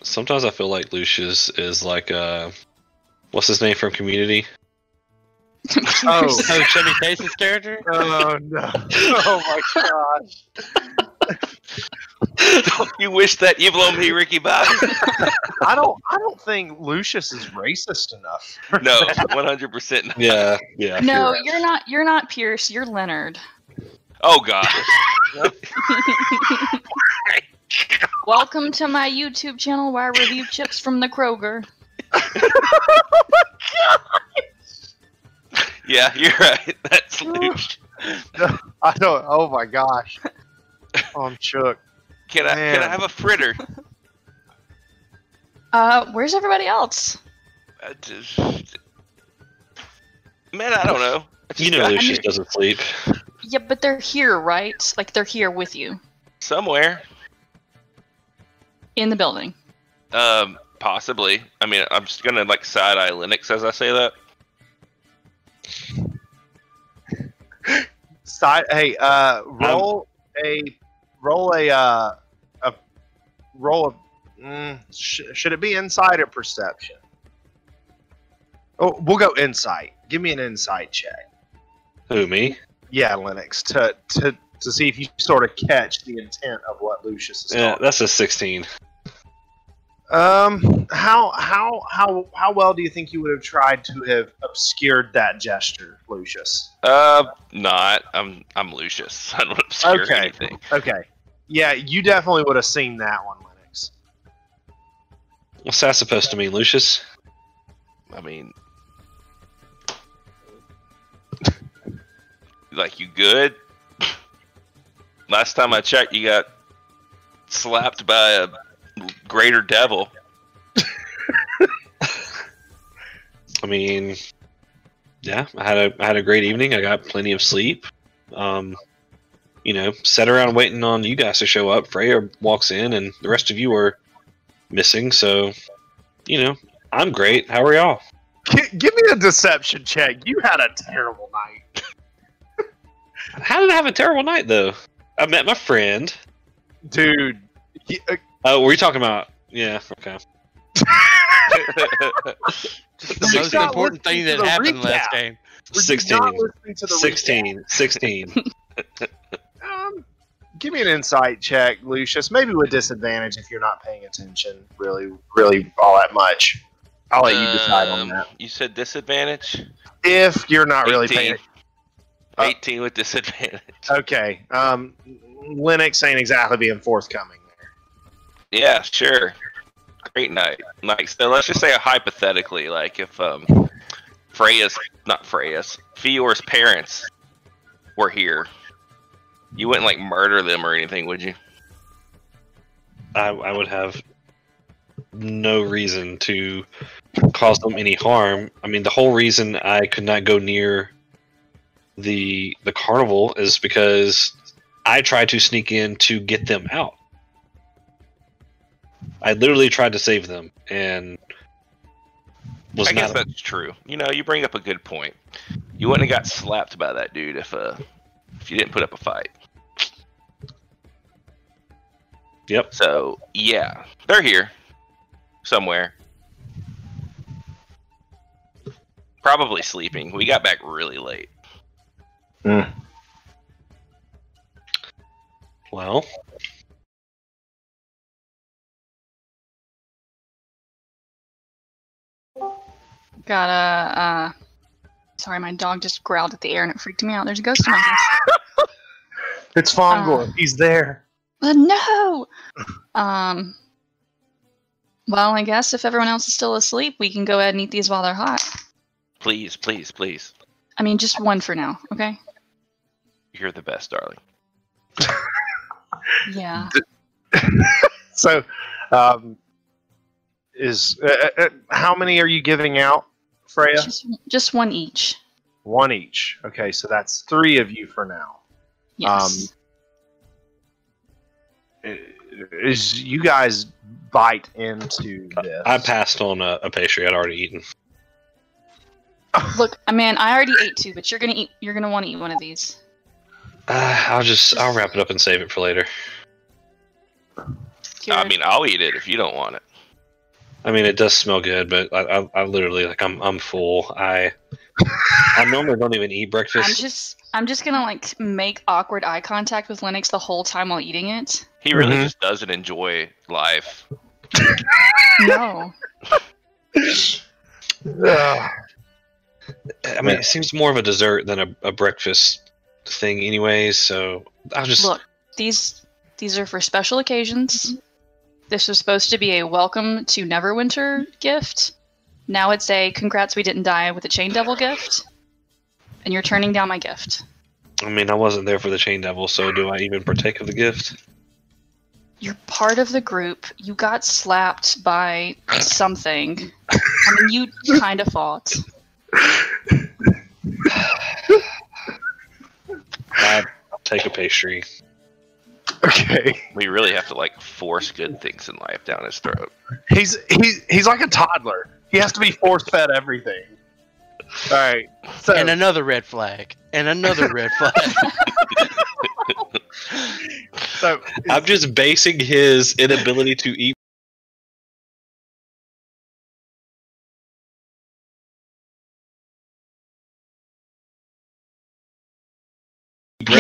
Sometimes I feel like Lucius is like uh, what's his name from Community? Oh. Oh, Chevy Chase's character? Oh no! Oh my gosh! don't you wish that evil on me, Ricky Bobby. I don't. I don't think Lucius is racist enough. no, one hundred percent. Yeah, yeah. no, you're right. you're not. You're not Pierce. You're Leonard. Oh God. Welcome to my YouTube channel where I review chips from the Kroger. Oh, Yeah, you're right. That's Luch. I don't. Oh my gosh. Oh, I'm shook. Can I can I have a fritter? Uh, where's everybody else? Uh, just- Man, I don't know. I You just know got Lucius doesn't sleep. Yeah, but they're here, right? Like they're here with you somewhere. in the building. Um, possibly. I mean, I'm just gonna like side eye Lennox as I say that. Side. Hey, uh, roll a roll a uh, a roll a. Mm, sh- should it be insight or perception? Oh, we'll go insight. Give me an insight check. Who me? Yeah, Lennox to to to see if you sort of catch the intent of what Lucius is Yeah, talking. that's a sixteen. Um, how how how how well do you think you would have tried to have obscured that gesture, Lucius? Uh, not. I'm I'm Lucius. I don't obscure Okay. anything. Okay, yeah, you definitely would have seen that one, Lennox. What's that supposed to mean, Lucius? I mean, like you good? Last time I checked, you got slapped by a greater devil. I mean, yeah, I had a I had a great evening. I got plenty of sleep. Um, you know, sat around waiting on you guys to show up. Freya walks in, and the rest of you are missing. So, you know, I'm great. How are y'all? G- give me a deception check. You had a terrible night, How did I have a terrible night though? I met my friend. dude. y- uh, Oh, were you talking about? Yeah. Okay. The You're most important thing that happened recap. last game. were Sixteen. not listening to the 16. 16. Um, give me an insight check, Lucius. Maybe with disadvantage if you're not paying attention. Really, really, all that much. I'll let you decide on Um, that. You said disadvantage. If you're not really 18. paying. Uh, 18 with disadvantage. Okay. Um, Lennox ain't exactly being forthcoming there. Yeah, sure. Great night. Like, so let's just say hypothetically, like if um, Freya's not Freya's, Fior's parents were here, you wouldn't like murder them or anything, would you? I, I would have no reason to cause them any harm. I mean, the whole reason I could not go near the the carnival is because I tried to sneak in to get them out. I literally tried to save them and was I guess not. that's true. You know, you bring up a good point. You wouldn't have got slapped by that dude if uh if you didn't put up a fight. Yep. So yeah, they're here somewhere. Probably sleeping. We got back really late. Well, Got a. Uh, sorry, my dog just growled at the air and it freaked me out. There's a ghost in my house. It's Fongor. Uh. He's there. Uh, no. Um. Well, I guess if everyone else is still asleep, we can go ahead and eat these while they're hot. Please, please, please. I mean, just one for now, okay? You're the best, darling. Yeah. So, um, is uh, uh, uh, how many are you giving out, Freya? Just, just one each. One each. Okay, so that's three of you for now. Yes. Is you guys bite into this? I passed on a, a pastry I'd already eaten. Look, man, I already ate two, but you're gonna eat. You're gonna want to eat one of these. Uh, I'll just I'll wrap it up and save it for later. I mean, I'll eat it if you don't want it. I mean, it does smell good, but I, I, I literally like I'm I'm full. I I normally don't even eat breakfast. I'm just I'm just gonna like make awkward eye contact with Lennox the whole time while eating it. He really Mhm. just doesn't enjoy life. No. Ugh. I mean, it seems more of a dessert than a, a breakfast thing, anyways. So I'll just Look, these these are for special occasions. This was supposed to be a welcome to Neverwinter gift. Now it's a congrats we didn't die with a chain devil gift. And you're turning down my gift. I mean, I wasn't there for the chain devil, so do I even partake of the gift? You're part of the group. You got slapped by something. I mean, you kind of fought. I'll take a pastry. Okay. We really have to like force good things in life down his throat. He's he's he's like a toddler. He has to be force fed everything. All right. So And another red flag. And another red flag. so I'm just basing his inability to eat.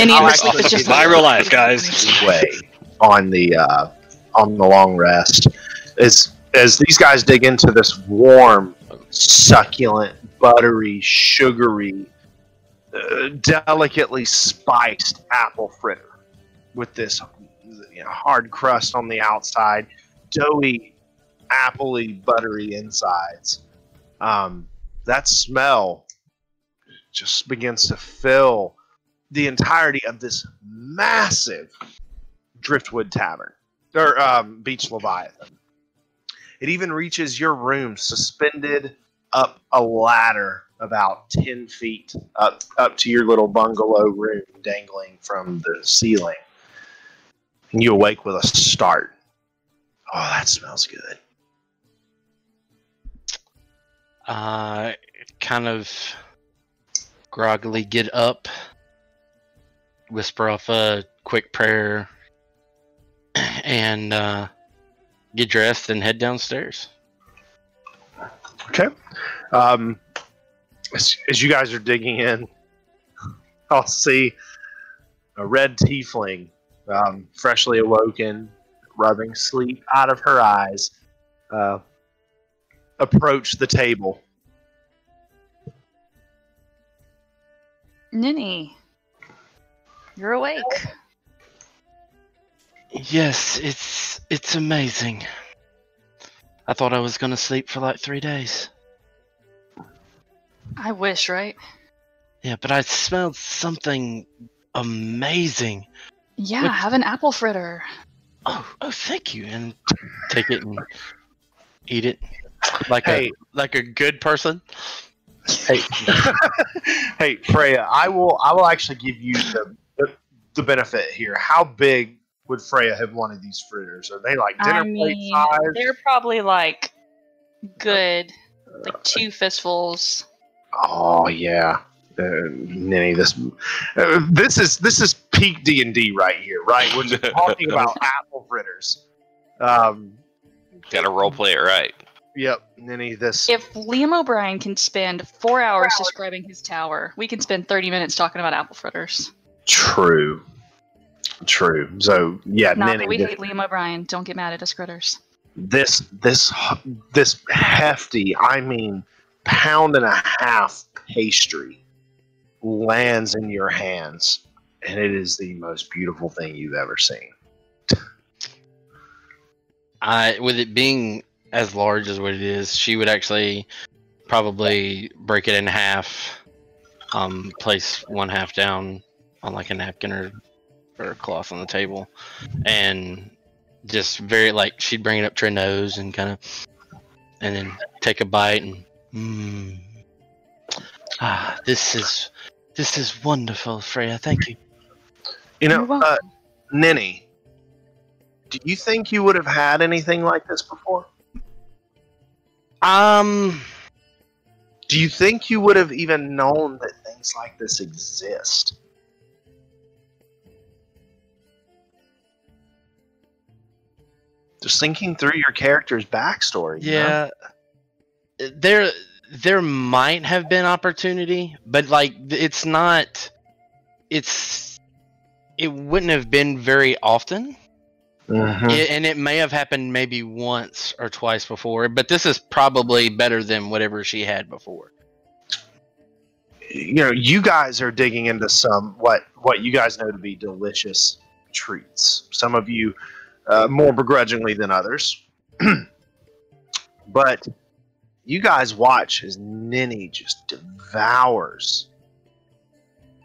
Minnie I and sleep is just my real life, guys. way on the uh, on the long rest is as these guys dig into this warm, succulent, buttery, sugary, uh, delicately spiced apple fritter with this you know, hard crust on the outside, doughy, appley, buttery insides. Um, that smell just begins to fill the entirety of this massive driftwood tavern or um, beach leviathan. It even reaches your room suspended up a ladder about 10 feet up up to your little bungalow room dangling from the ceiling. And you awake with a start. Oh that smells good. Uh, kind of groggily get up, whisper off a quick prayer, and uh, get dressed and head downstairs. Okay. Um, as, as you guys are digging in, I'll see a red tiefling, um, freshly awoken, rubbing sleep out of her eyes, uh, approach the table. Ninny, you're awake. Yes, it's it's amazing. I thought I was gonna sleep for like three days. I wish, right? Yeah, but I smelled something amazing. Yeah, What- have an apple fritter. Oh, oh, thank you, and take it and eat it like Hey. a like a good person. Hey, hey, Freya, I will. I will actually give you the, the the benefit here. How big would Freya have wanted these fritters? Are they like dinner I plate size? they're probably like good, like two fistfuls. Oh yeah, uh, Ninny, this uh, this is this is peak D and D right here, right? When we're talking about apple fritters. Um, Gotta role play it right. yep, Ninny, this. If Liam O'Brien can spend four hours describing his tower, we can spend 30 minutes talking about apple fritters. True, true. So yeah, Not that we hate Liam O'Brien. Don't get mad at us critters. this this this hefty, I mean, pound and a half pastry lands in your hands, and it is the most beautiful thing you've ever seen. I with it being as large as what it is, she would actually probably break it in half, um, place one half down on like a napkin or or a cloth on the table, and just very like she'd bring it up to her nose and kind of, and then take a bite and, mm, ah, this is this is wonderful, Freya. Thank you. You know, welcome. uh, Ninny, do you think you would have had anything like this before? Um, Do you think you would have even known that things like this exist? Just thinking through your character's backstory. you know? Yeah, there there might have been opportunity, but like it's not. It's it wouldn't have been very often, Mhm. I- and it may have happened maybe once or twice before. But this is probably better than whatever she had before. you know, you guys are digging into some what what you guys know to be delicious treats. Some of you uh, more begrudgingly than others, but you guys watch as Ninny just devours.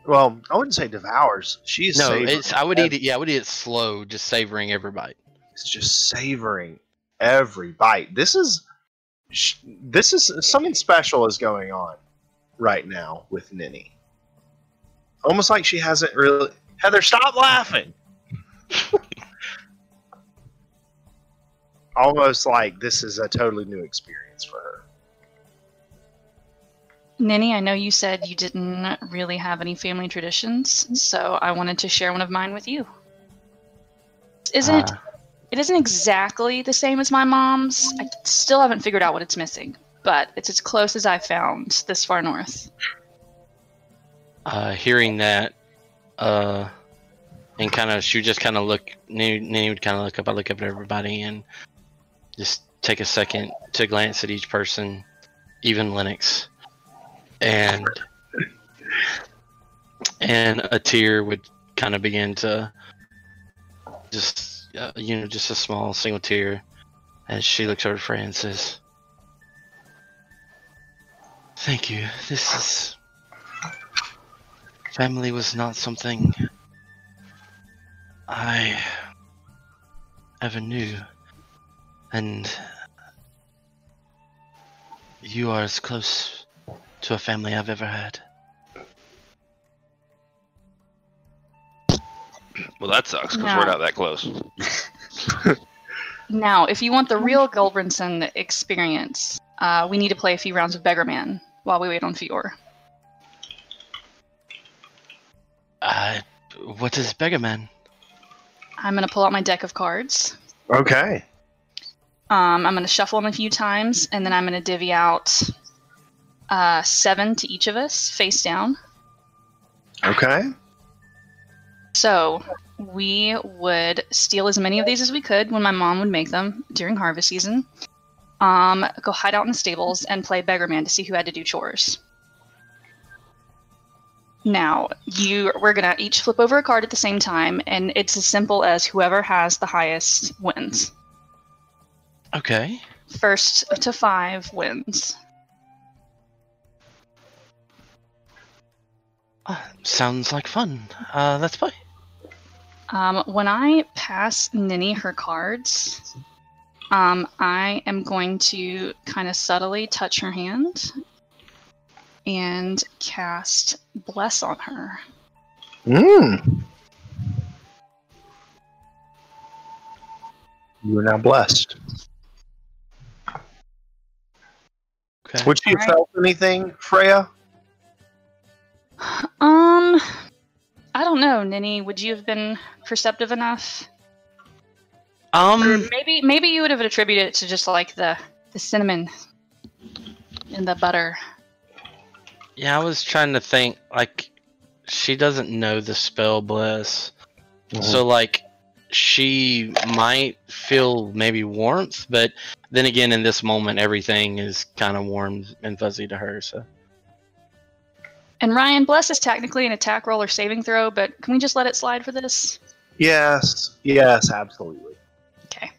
Well, I wouldn't say devours. She's No, I would ev- eat it. Yeah, I would eat it slow, just savoring every bite. It's just savoring every bite. This is this is something special is going on right now with Ninny. Almost like she hasn't really. Heather, stop laughing. Almost like this is a totally new experience for her. Ninny, I know you said you didn't really have any family traditions, so I wanted to share one of mine with you. Isn't Ah. it isn't exactly the same as my mom's. I still haven't figured out what it's missing, but it's as close as I found this far north. uh, hearing that, uh, and kind of, she would just kind of look, Nanny, Nanny would kind of look up, I look up at everybody and just take a second to glance at each person, even Lennox. And, and a tear would kind of begin to just, uh, you know, just a small single tear as she looks over Freya and says, Thank you. This is Family was not something I ever knew, and you are as close to a family I've ever had. Well, that sucks because No. we're not that close. Now, if you want the real Gulbranson experience, uh, we need to play a few rounds of Beggarman while we wait on Fior. Uh, what is Beggarman? I'm gonna pull out my deck of cards. Okay. Um, I'm going to shuffle them a few times, and then I'm going to divvy out uh, seven to each of us, face down. Okay. So we would steal as many of these as we could when my mom would make them during harvest season. Um, go hide out in the stables and play Beggarman to see who had to do chores. Now, you we're gonna each flip over a card at the same time, and it's as simple as whoever has the highest wins. Okay. First to five wins. Uh, sounds like fun. Uh, let's play. Um, when I pass Ninny her cards, um, I am going to kind of subtly touch her hand and cast Bless on her. Mm. You are now blessed. Okay. Would she have Alright. felt anything, Freya? Um, I don't know, Ninny. Would you have been perceptive enough? Or Um. maybe, maybe you would have attributed it to just like the the cinnamon and the butter. Yeah, I was trying to think. Like, she doesn't know the spell bless, so like, she might feel maybe warmth, but then again, in this moment, everything is kind of warm and fuzzy to her. So And Ryan, Bless is technically an attack roll or saving throw, but can we just let it slide for this? Yes, yes, absolutely. Okay.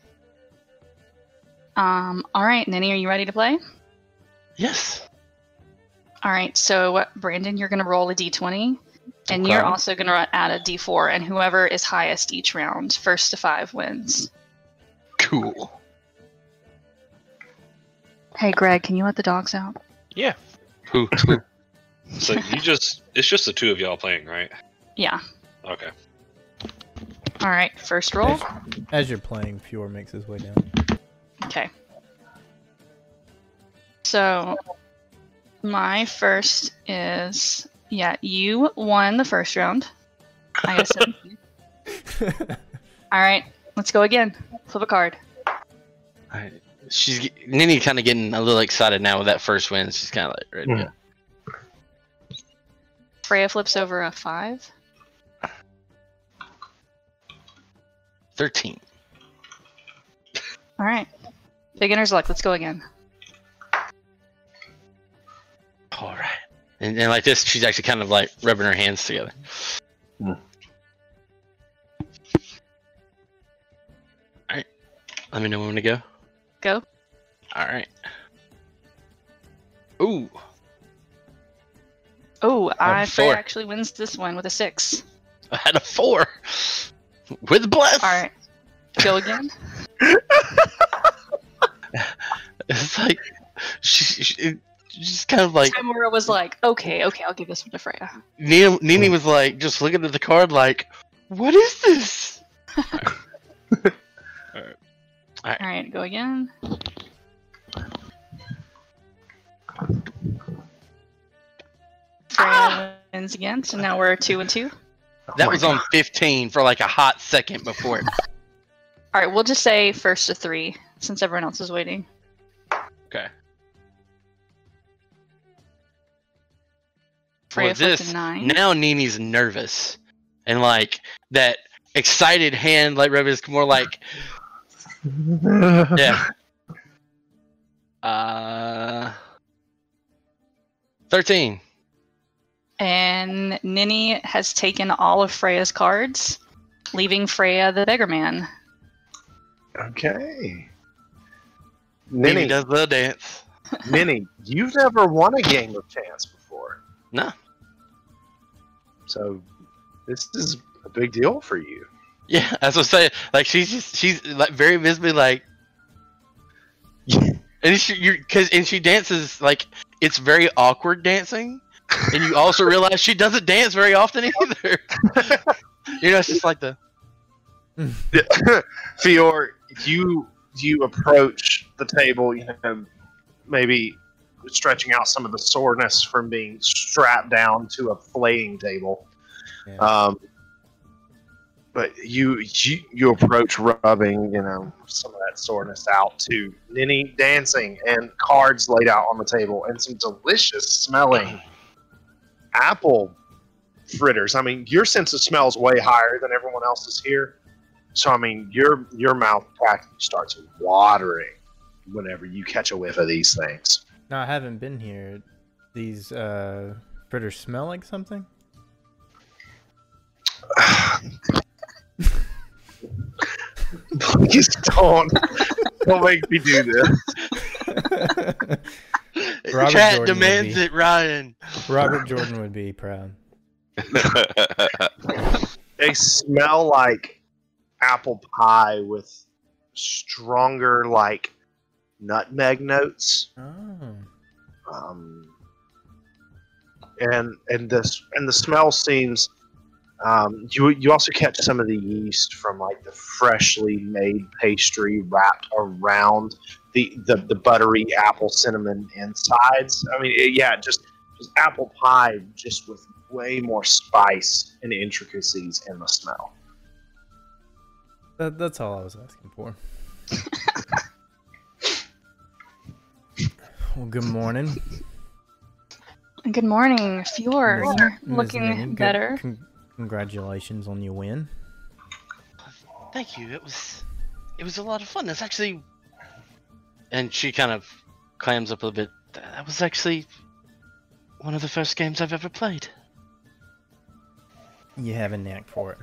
Um, all right, Nini, are you ready to play? yes, All right, so Brandon, you're going to roll a d20, and you're also going to add a d4, and whoever is highest each round, first to five wins. cool. Hey, Greg, can you let the dogs out? Yeah. Who? who- So you just it's just the two of y'all playing, right? Yeah. Okay. All right, first roll. As you're playing, Fior makes his way down. Okay. So, my first is yeah, you won the first round. I got 17. All right, let's go again. Flip a card. I, she's Nini kind of getting a little excited now with that first win. She's kind of like ready to. Freya flips over a five. Thirteen. All right. Beginner's luck. Let's go again. All right. And, and like this, she's actually kind of like rubbing her hands together. Hmm. All right. Let me know when to go. Go. All right. Ooh. Oh, I four. Freya actually wins this one with a six. I had a four. With bless. All right. Go again. It's like she, she it- she's kind of like Tymora was like, okay, okay, I'll give this one to Freya. Nina, Nini was like just looking at the card like, what is this? All right, Alright, go again. Freya ah! wins again, so now we're two and two. That oh my was on 15 for like a hot second before. All right, we'll just say first to three since everyone else is waiting. Okay. Freya Well, this nine. now Nini's nervous, and like that excited hand like Rev is more like yeah. Uh, thirteen. And Nini has taken all of Freya's cards, leaving Freya the beggar man. Okay. Nini Ninny, does the dance. Nini, you've never won a game of chance before. No. So this is a big deal for you. Yeah, that's what I'm saying. Like she's just she's like very visibly like, and she you're because and she dances like it's very awkward dancing, and you also realize she doesn't dance very often either. you know, it's just like the Fior, you you approach the table, you know, maybe stretching out some of the soreness from being strapped down to a flaying table. Yeah. Um, but you, you you approach rubbing, you know, some of that soreness out to Ninny dancing and cards laid out on the table and some delicious smelling apple fritters. I mean, your sense of smell is way higher than everyone else's here. So I mean, your your mouth practically starts watering whenever you catch a whiff of these things. No, I haven't been here. These uh, fritters smell like something. Please don't don't make me do this. Robert chat Jordan demands be- it, Ryan. Robert Jordan would be proud. They smell like apple pie with stronger like nutmeg notes. Oh. um, and and this and the smell seems um, you you also catch some of the yeast from like the freshly made pastry wrapped around the the, the buttery apple cinnamon insides. I mean, it- yeah, just just apple pie, just with way more spice and intricacies in the smell. That, that's all I was asking for. well, good morning. Good morning, Fior. Ms. You're Ms. looking Nini. Good- better. con- congratulations on your win. Thank you. It was it was a lot of fun. It's actually and she kind of clams up a bit. That was actually one of the first games I've ever played. You have a knack for it.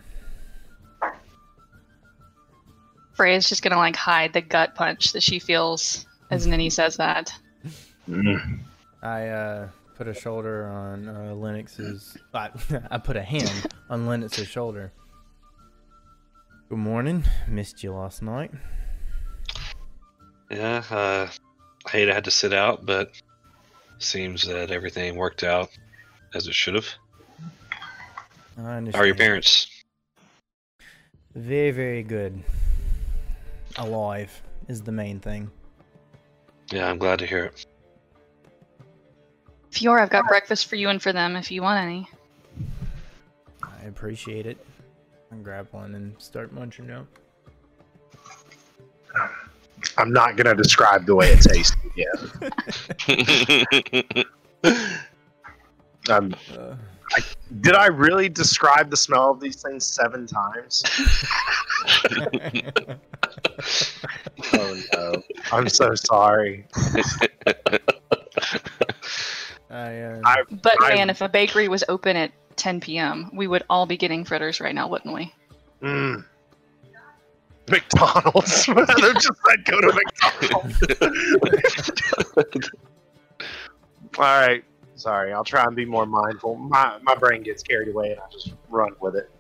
Freya's just gonna like hide the gut punch that she feels as mm. Nini says that. I uh, put a shoulder on uh, Lennox's. I, I put a hand on Lennox's shoulder. Good morning. Missed you last night. Yeah, uh, I hate I had to sit out, but seems that everything worked out as it should have. I How are your parents? Very, very good. Alive is the main thing. Yeah, I'm glad to hear it. Fior, I've got breakfast for you and for them if you want any. I appreciate it. I grab one and start munching out. I'm not gonna describe the way it tastes yet. Um, Uh, did I really describe the smell of these things seven times? Oh no! I'm so sorry. I, uh, I- But I- man, if a bakery was open at 10 p.m., we would all be getting fritters right now, wouldn't we? Mm. McDonald's. Heather just said go to McDonald's. All right. Sorry, I'll try and be more mindful. My my brain gets carried away and I just run with it.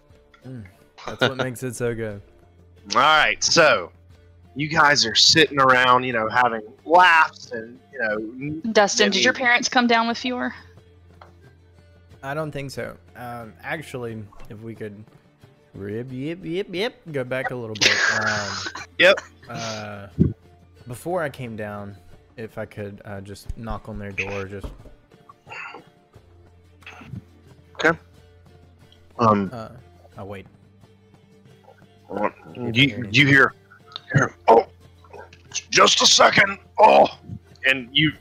that's what makes it so good. All right, so you guys are sitting around, you know, having laughs and you know, Dustin, did your parents come down with Fior? I don't think so. Um, actually, if we could rib, yip, yip, yip, go back a little bit. Um, Yep. Uh, before I came down, if I could uh, just knock on their door, just Okay. um, uh, oh wait, you you hear, hear, oh, just a second, oh, and you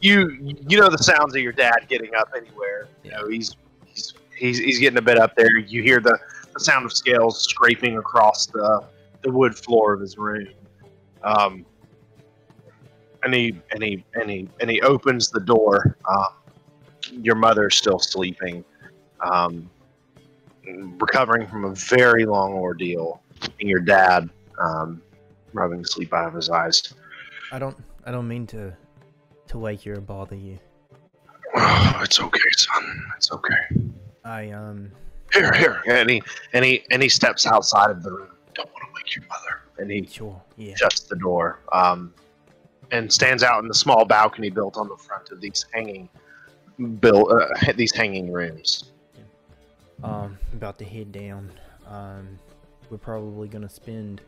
you you know the sounds of your dad getting up anywhere. You know he's he's he's, he's getting a bit up there. You hear the, the sound of scales scraping across the the wood floor of his room. Um, and he and he and he and he opens the door. Um, your mother's still sleeping, um, recovering from a very long ordeal and your dad um, rubbing sleep out of his eyes. I don't, I don't mean to, to wake you or bother you. Oh, it's okay, son. It's okay. I um, Here, here. And he and he and he steps outside of the room. Don't want to wake your mother. And he sure, yeah, shuts the door. Um, and stands out in the small balcony built on the front of these hanging, built uh, these hanging rooms. um, about to head down. Um, we're probably gonna spend,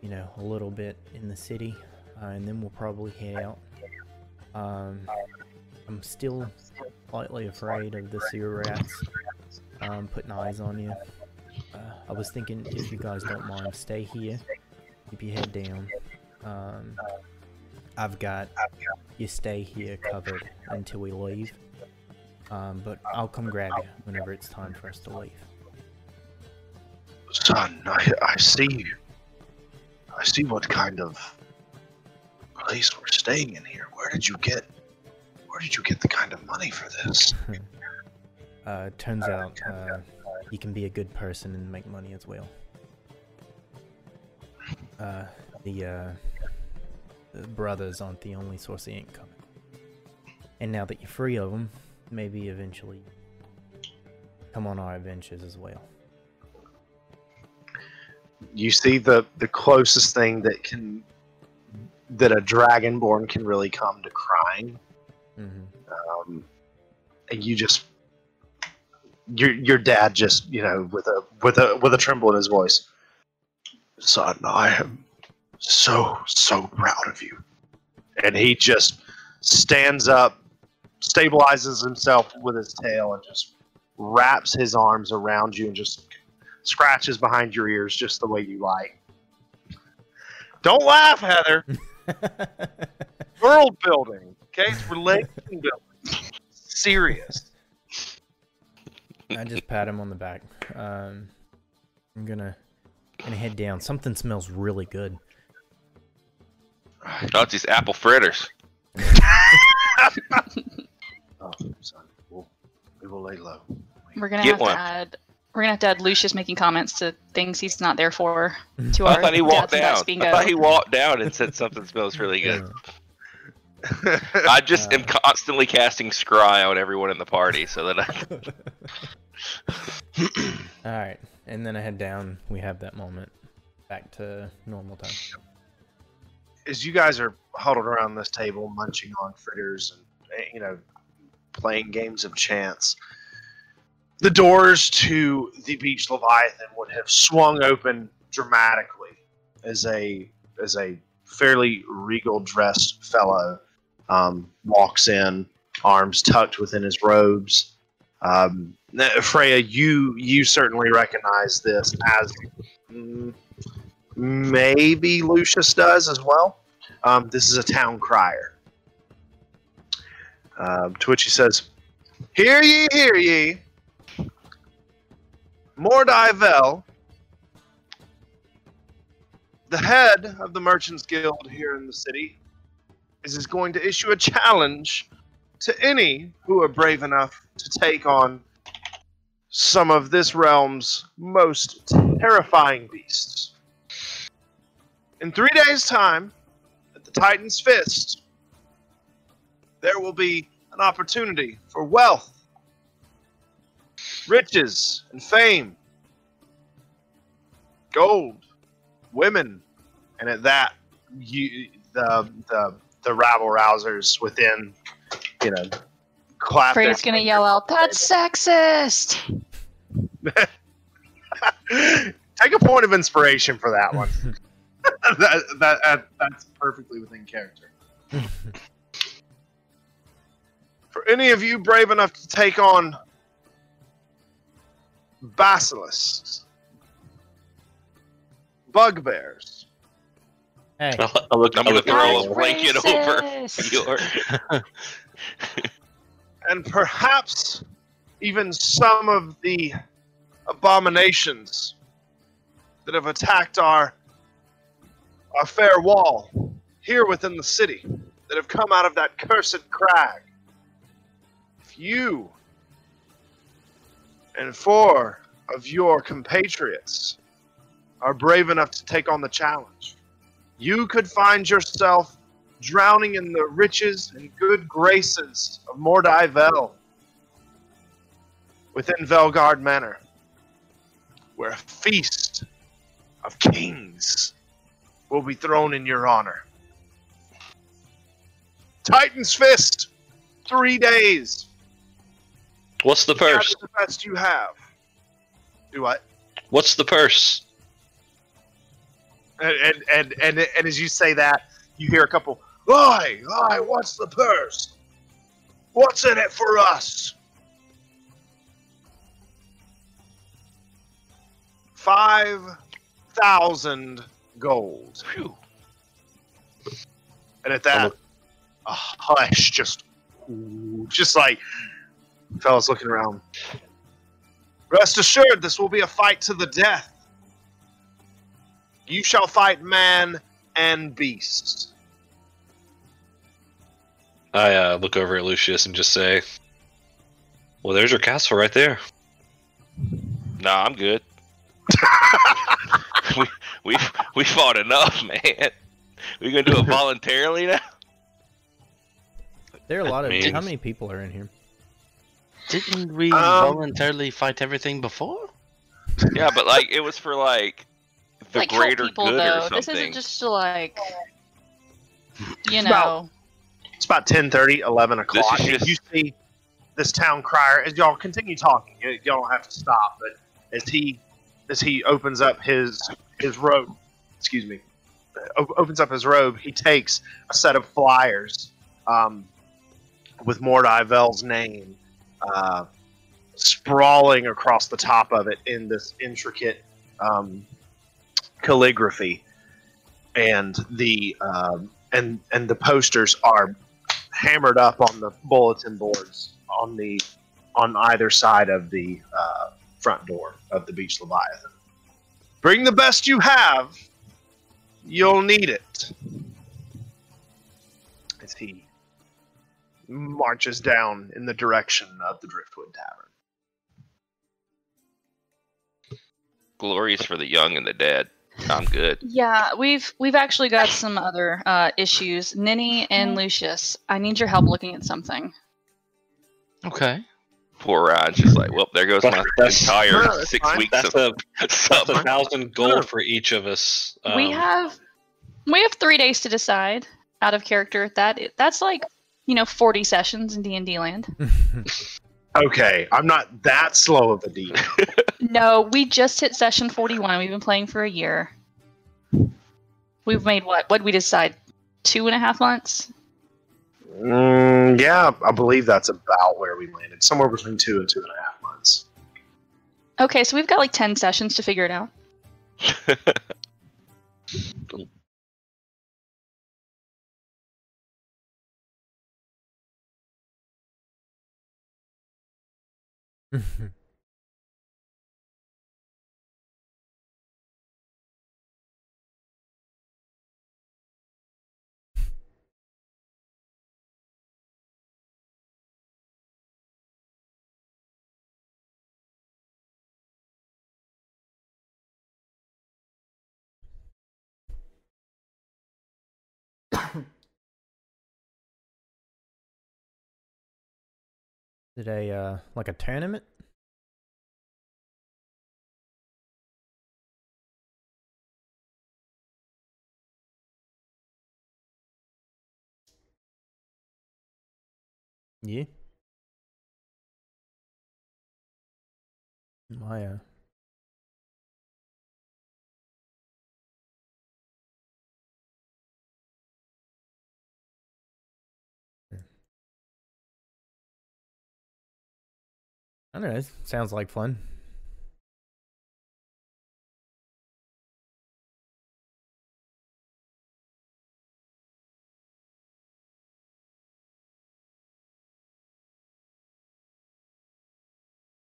you know, a little bit in the city, uh, and then we'll probably head out. Um, I'm still slightly afraid of the sewer rats um, putting eyes on you. Uh, I was thinking if you guys don't mind, stay here, keep your head down. Um, I've got you stay here covered until we leave. Um, but I'll come grab you whenever it's time for us to leave. Son, I, I see. You. I see what kind of place we're staying in here. Where did you get? Where did you get the kind of money for this? Uh, turns out uh, you can be a good person and make money as well. Uh, the, uh, the brothers aren't the only source of income. And now that you're free of them, maybe eventually come on our adventures as well. You see the the closest thing that can that a dragonborn can really come to crying. hmm Um, and you just your your dad just you know with a with a with a tremble in his voice. Son, I am so so proud of you. And he just stands up, stabilizes himself with his tail, and just wraps his arms around you and just scratches behind your ears just the way you like. Don't laugh, Heather. World building. Okay, it's relation building. Serious. I just pat him on the back. Um, I'm gonna gonna head down. Something smells really good. Oh, it's these apple fritters. Oh, son, we'll, we will lay low. We're gonna Get have one. to add. We're gonna have to add Lucius making comments to things he's not there for. To I our thought he walked Dads down. I thought he walked down and said something smells really good. I just am Uh. constantly casting scry on everyone in the party so that I All right, and then I head down. We have that moment back to normal time. As you guys are huddled around this table, munching on fritters and you know, playing games of chance, the doors to the beach leviathan would have swung open dramatically as a as a fairly regal dressed fellow um, walks in, arms tucked within his robes. Um, Freya, you you certainly recognize this as maybe Lucius does as well. Um, this is a town crier. Um, to which he says, Hear ye, hear ye. Mordivel, the head of the Merchants Guild here in the city, is, is going to issue a challenge to any who are brave enough to take on some of this realm's most terrifying beasts. In three days' time, at the Titan's Fist, there will be an opportunity for wealth, riches, and fame, gold, women, and at that, you, the the the rabble rousers within, you know, clap. their gonna yell out, "That's sexist!" Take a point of inspiration for that one. that, that, that that's perfectly within character. for any of you brave enough to take on basilisks, bugbears, Hey, I look, I'm gonna throw a blanket over your. and perhaps even some of the abominations that have attacked our our fair wall here within the city that have come out of that cursed crag. If you and four of your compatriots are brave enough to take on the challenge, you could find yourself drowning in the riches and good graces of Mordai Vel within Velgard Manor, where a feast of kings will be thrown in your honor. Titan's Fist, three days. What's the purse? The best you have. Do what? What's the purse? And and, and and and as you say that, you hear a couple. Oi, oi, what's the purse? What's in it for us? Five thousand gold. Phew. And at that, a hush just, just like fellas looking around. Rest assured, this will be a fight to the death. You shall fight man and beast. I uh, look over at Lucius and just say, "Well, there's your castle right there." Nah, I'm good. we we we fought enough, man. We gonna do it voluntarily now? there are a lot of. mean- How many people are in here? Didn't we Um, voluntarily fight everything before? Yeah, but like it was for like the like help greater people good though. or something. This isn't just to like, you It's know. about- It's about 10 11 o'clock. is just- You see this town crier as y'all continue talking. You y'all don't have to stop, but as he as he opens up his his robe, excuse me, opens up his robe, he takes a set of flyers um, with Mordai Vel's name uh, sprawling across the top of it in this intricate um, calligraphy, and the um, and and the posters are hammered up on the bulletin boards on the on either side of the uh, front door of the Beach Leviathan. Bring the best you have. You'll need it. Marches down in the direction of the Driftwood Tavern. Glories for the young and the dead. I'm good. Yeah, we've we've actually got some other uh, issues. Ninny and Lucius, I need your help looking at something. Okay. Poor Ryan's just like, well, there goes my That's- entire No, six fine. weeks That's of a that's a thousand gold for each of us. we Um, have we have three days to decide out of character. That that's like you know forty sessions in D and D land. Okay, I'm not that slow of a demon. No, we just hit session forty one. We've been playing for a year. We've made what? What did we decide? Two and a half months. Mm, yeah, I believe that's about where we landed. Somewhere between two and two and a half months. Okay, so we've got like ten sessions to figure it out. Mm-hmm. Did a uh like a tournament? Yeah. My uh I don't know. it Sounds like fun.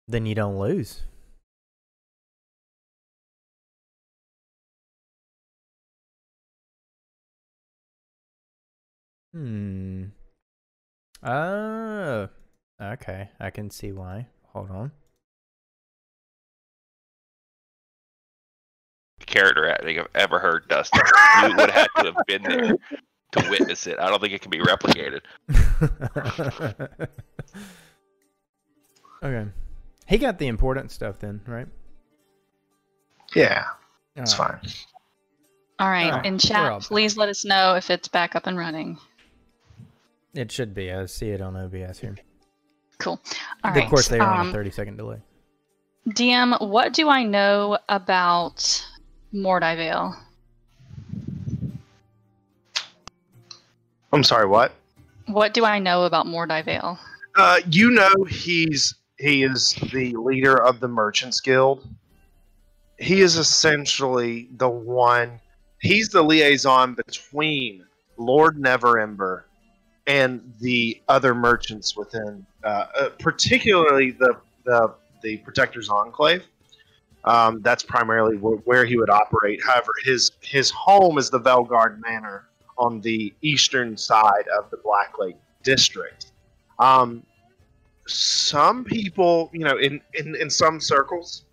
Then you don't lose. Hmm. Oh. Okay. I can see why. Hold on. Character acting I've ever heard, Dustin. you would have to have been there to witness it. I don't think it can be replicated. okay. He got the important stuff then, right? Yeah, it's Alright. fine. All right. Alright, In chat, please let us know if it's back up and running. It should be. I see it on OBS here. Cool. All of right. course, they are on um, a 30 second delay. DM, what do I know about Mordai Vale? I'm sorry, what? What do I know about Mordai Vale? Uh, you know he's he is the leader of the Merchants Guild. He is essentially the one. He's the liaison between Lord Neverember and the other merchants within, uh, uh, particularly the the the Protector's Enclave. Um, that's primarily wh- where he would operate. However, his his home is the Velgard Manor on the eastern side of the Black Lake District. Um, some people, you know, in, in, in some circles,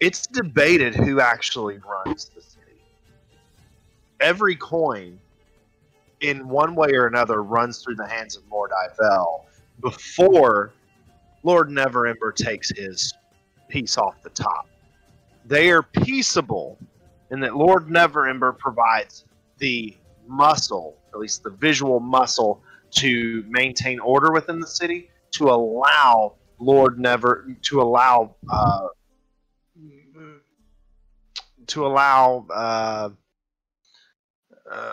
it's debated who actually runs the city. Every coin, in one way or another, runs through the hands of Mordai Vel before Lord Neverember takes his piece off the top. They are peaceable in that Lord Neverember provides the muscle, at least the visual muscle, to maintain order within the city, to allow Lord Never, to allow, uh, to allow uh, uh,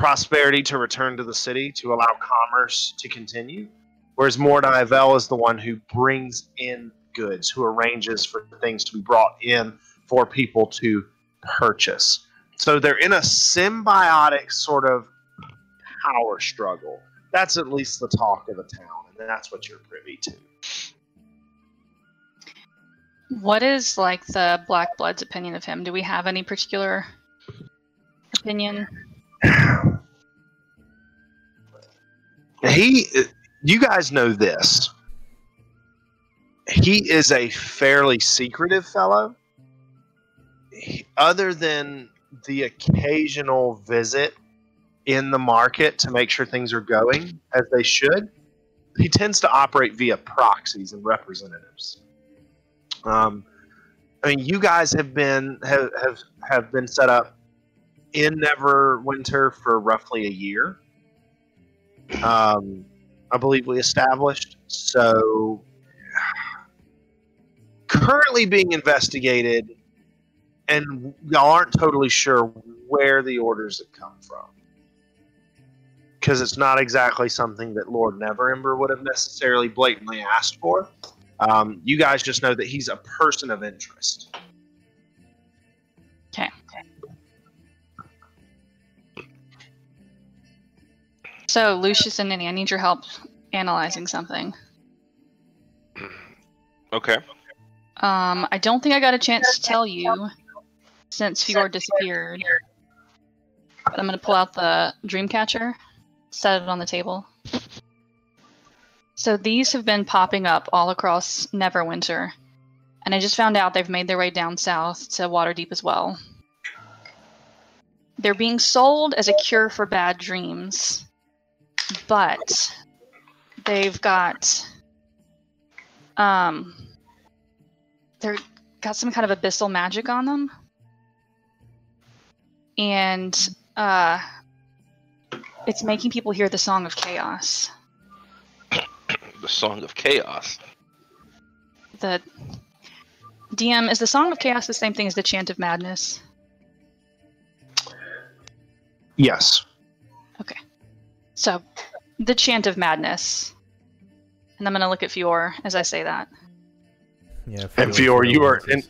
prosperity to return to the city, to allow commerce to continue. Whereas Mordai Vel is the one who brings in goods, who arranges for things to be brought in for people to purchase. So they're in a symbiotic sort of power struggle. That's at least the talk of the town, and that's what you're privy to. What is like the Black Blood's opinion of him? Do we have any particular opinion? He, you guys know this. He is a fairly secretive fellow. He- other than the occasional visit in the market to make sure things are going as they should, he tends to operate via proxies and representatives. Um, I mean, you guys have been have have, have been set up in Neverwinter for roughly a year. Um, I believe we established. So, currently being investigated, and y'all aren't totally sure where the orders have come from. Because it's not exactly something that Lord Neverember would have necessarily blatantly asked for. Um, you guys just know that he's a person of interest. So, Lucius and Ninny, I need your help analyzing something. Okay. Um, I don't think I got a chance to tell you since Fior disappeared. But I'm gonna pull out the Dreamcatcher, set it on the table. So these have been popping up all across Neverwinter, and I just found out they've made their way down south to Waterdeep as well. They're being sold as a cure for bad dreams, but they've got um they're got some kind of abyssal magic on them and uh it's making people hear the song of chaos The Song of Chaos. the dm is the song of chaos the same thing as the chant of madness Yes. So the chant of madness and i'm going to look at fior as i say that Yeah. And Fior Fior, you are in.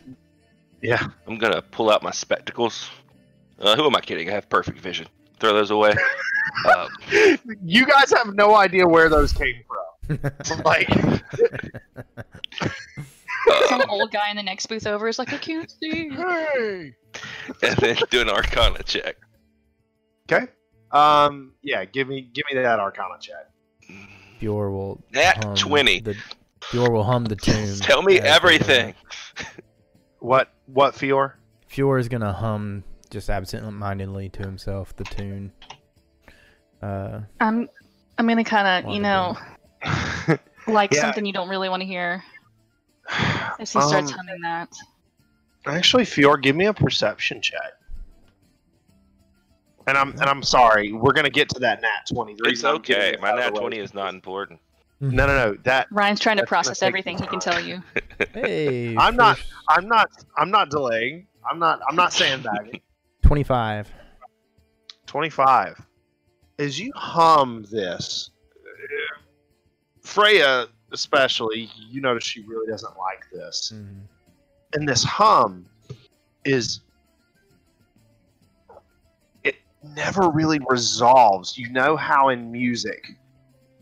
Yeah. I'm gonna pull out my spectacles. Uh, who am I kidding? I have perfect vision. Throw those away. um, You guys have no idea where those came from. Like, some old guy in the next booth over is like i can't see hey. and then do an Arcana check. Okay. Um. Yeah. Give me. Give me that Arcana check. Fior will. that 20. The, Fior will hum the tune. Tell me as they go. everything. What? What? Fior? Fior is gonna hum just absent-mindedly to himself the tune. Uh, i'm i'm going to kind of you know like Yeah. something you don't really want to hear as he starts Um, humming that Actually, Fior, give me a perception check. And I'm and I'm sorry. We're gonna get to that nat twenty. The It's reason I'm getting okay. My nat twenty is not important. No, no, no. That Ryan's trying to process everything he can tell you. hey, I'm not- I'm not. I'm not delaying. I'm not. I'm not sandbagging. 25. Twenty-five. As you hum this, Freya especially, you notice she really doesn't like this. Mhm. and this hum is it never really resolves. You know how in music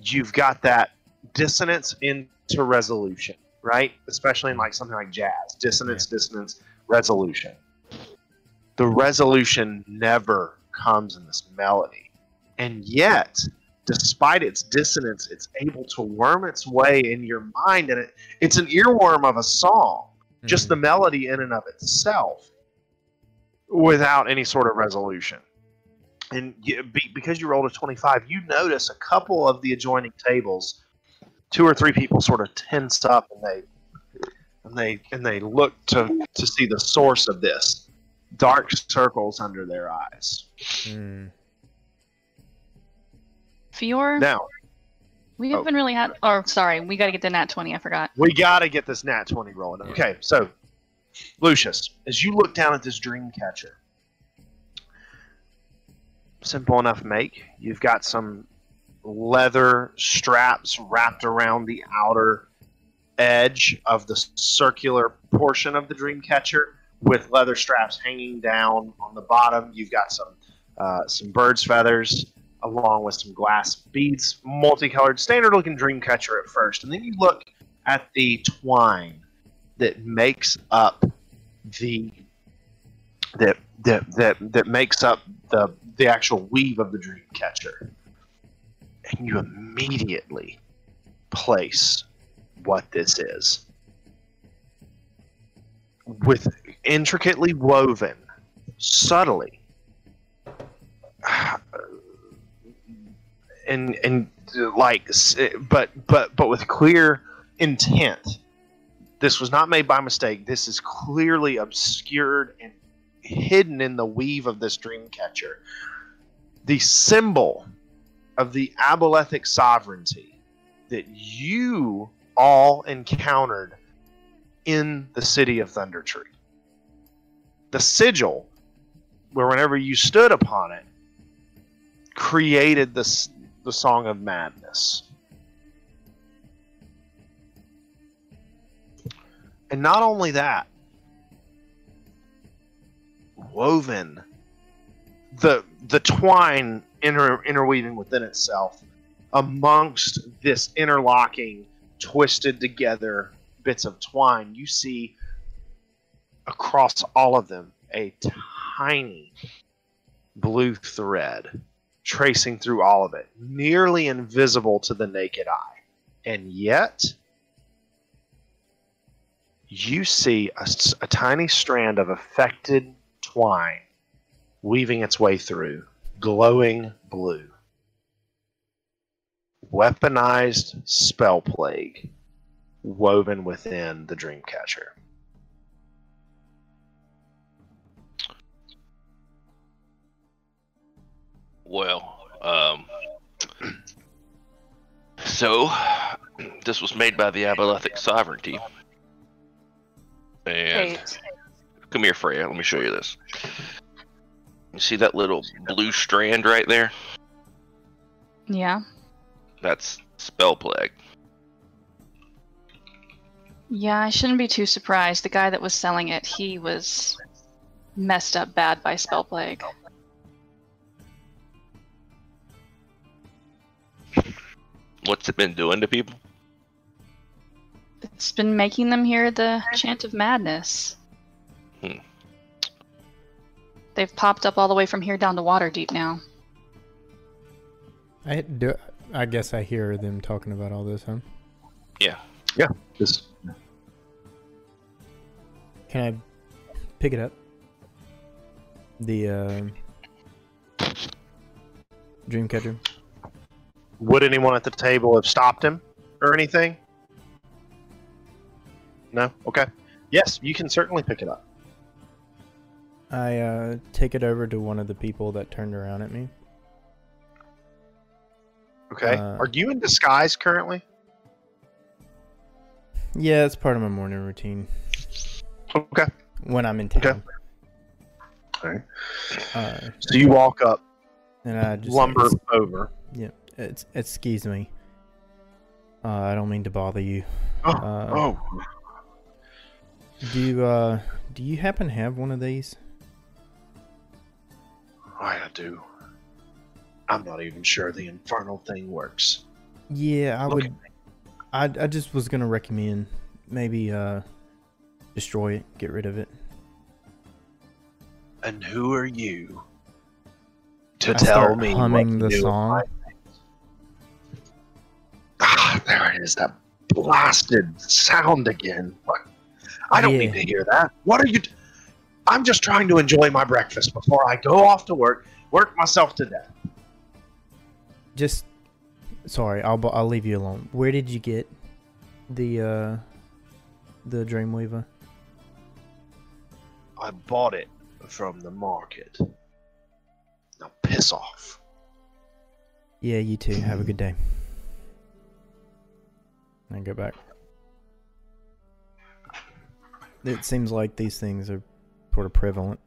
you've got that dissonance into resolution right? Especially in like something like jazz. Dissonance dissonance resolution. The resolution never comes in this melody. And yet despite its dissonance it's able to worm its way in your mind and it, it's an earworm of a song. Just the Mhm. melody in and of itself without any sort of resolution. And you, be, because you rolled a 25, you notice a couple of the adjoining tables, two or three people sort of tense up and they and they and they look to to see the source of this. Dark circles under their eyes. Mm. Fior, Now, we oh. haven't really had. Or sorry, we got to get the nat twenty. I forgot. we got to get this nat 20 rolling. Okay, so Lucius, as you look down at this dream catcher, simple enough make. You've got some leather straps wrapped around the outer edge of the circular portion of the dream catcher with leather straps hanging down on the bottom. You've got some uh, some bird's feathers along with some glass beads, multicolored, standard looking dream catcher at first. And then you look at the twine that makes up the that that that, that makes up the the actual weave of the dream catcher. And you immediately place what this is. With intricately woven, subtly, and and like but but but with clear intent this was not made by mistake this is clearly obscured and hidden in the weave of this dream catcher. The symbol of the abolethic sovereignty that you all encountered in the city of Thundertree. The sigil where whenever you stood upon it created this the song of madness. And not only that woven the the twine inter, interweaving within itself amongst this interlocking twisted together bits of twine, you see across all of them a tiny blue thread tracing through all of it, nearly invisible to the naked eye. And yet, you see a tiny strand of affected twine weaving its way through, glowing blue. Weaponized spell plague woven within the Dreamcatcher. Well, um, so this was made by the Abolethic Sovereignty. And Kate. Come here, Freya. Let me show you this. You see that little blue strand right there? Yeah. That's spell plague. Yeah, I shouldn't be too surprised. The guy that was selling it, he was messed up bad by spell plague. What's it been doing to people? It's been making them hear the chant of madness. Hmm. They've popped up all the way from here down to Waterdeep now. I do. I guess I hear them talking about all this, huh? Yeah. Yeah. This Can I pick it up? The uh, Dreamcatcher. would anyone at the table have stopped him or anything? No. Okay. Yes, you can certainly pick it up. I uh, take it over to one of the people that turned around at me. Okay. Uh, Are you in disguise currently? Yeah, it's part of my morning routine Okay. when I'm in Okay. town. Alright. Uh, So you walk up, and I just lumber it's, over. Yeah. It's excuse me. Uh, I don't mean to bother you. Oh, Uh, oh. Do you uh do you happen to have one of these? I do. I'm not even sure the infernal thing works. Yeah, I Look would. I I just was gonna recommend maybe uh destroy it, get rid of it. And who are you to I tell me humming what the song. Ah, there it is. That blasted sound again. What? I don't need to hear that. What are you? d- I'm just trying to enjoy my breakfast before I go off to work, work myself to death. Just sorry, I'll I'll leave you alone. Where did you get the uh the Dreamweaver? I bought it from the market. Now piss off. Yeah, you too. Have a good day. And go back. It seems like these things are sort of prevalent.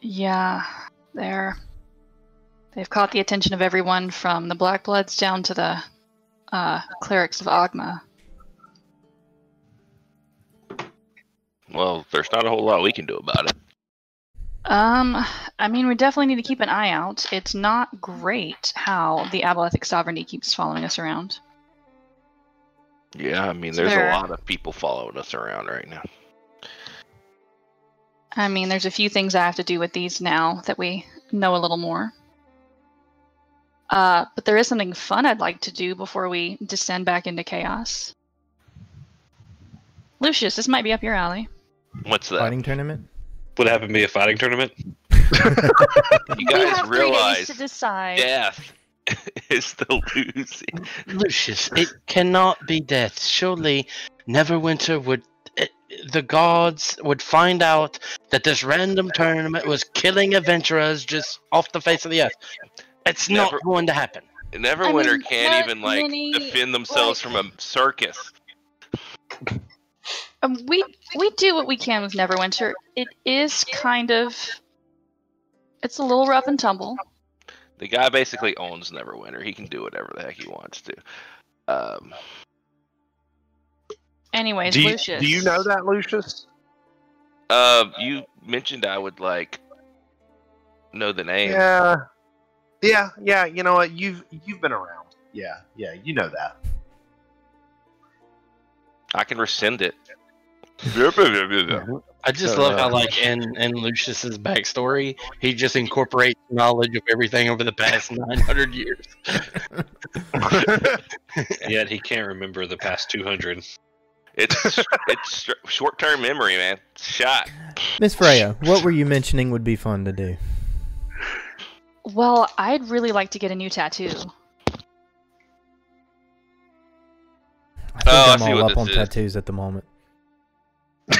Yeah, they're they've caught the attention of everyone from the Black Bloods down to the uh, clerics of Oghma. Well, there's not a whole lot we can do about it. Um, I mean, we definitely need to keep an eye out. It's not great how the Abolethic Sovereignty keeps following us around. Yeah, I mean, there's There- a lot of people following us around right now. I mean, there's a few things I have to do with these now that we know a little more. Uh, but there is something fun I'd like to do before we descend back into chaos. Lucius, this might be up your alley. What's that? Fighting tournament? Would it happen to be a fighting tournament? You we guys have three days realize to decide. death is the losing. Lucius, it cannot be death. Surely Neverwinter would. The gods would find out that this random tournament was killing adventurers just off the face of the earth. It's not going to happen. Neverwinter mean, can't not even like many, defend themselves like- from a circus. Um, we we do what we can with Neverwinter. It is kind of it's a little rough and tumble. The guy basically owns Neverwinter. He can do whatever the heck he wants to. Um, Anyways, Do you, Lucius. do you know that, Lucius? uh, you mentioned I would like know the name. Yeah. Yeah, yeah, you know what? You've you've been around. Yeah, yeah, you know that. I can rescind it. I just So, love uh, how, like, in in Lucius's backstory, he just incorporates knowledge of everything over the past 900 years. Yet he can't remember the past 200. It's it's short term memory, man. Shot. Miss Freya, what were you mentioning would be fun to do? Well, I'd really like to get a new tattoo. I think Oh, I I'm see all up on is. tattoos at the moment.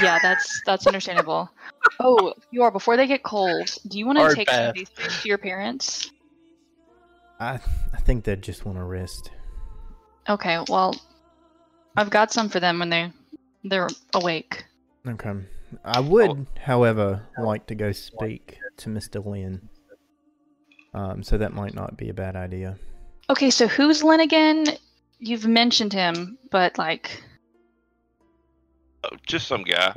Yeah, that's that's understandable. Oh, you are. Before they get cold, do you want to take some of these things to your parents? I I think they'd just want to rest. Okay, well, I've got some for them when they they're awake. Okay. I would, however, like to go speak to Mr. Lin. Um, so that might not be a bad idea. Okay, so who's Lynn again? You've mentioned him, but like, Oh, just some guy.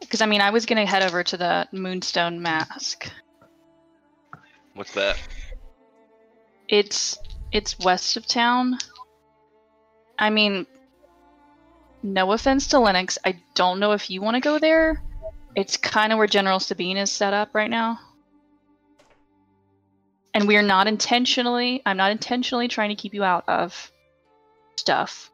because I mean, I was gonna head over to the Moonstone Mask. What's that? It's it's west of town. I mean, no offense to Lennox, I don't know if you want to go there. It's kind of where General Sabine is set up right now. And we are not intentionally, I'm not intentionally trying to keep you out of stuff.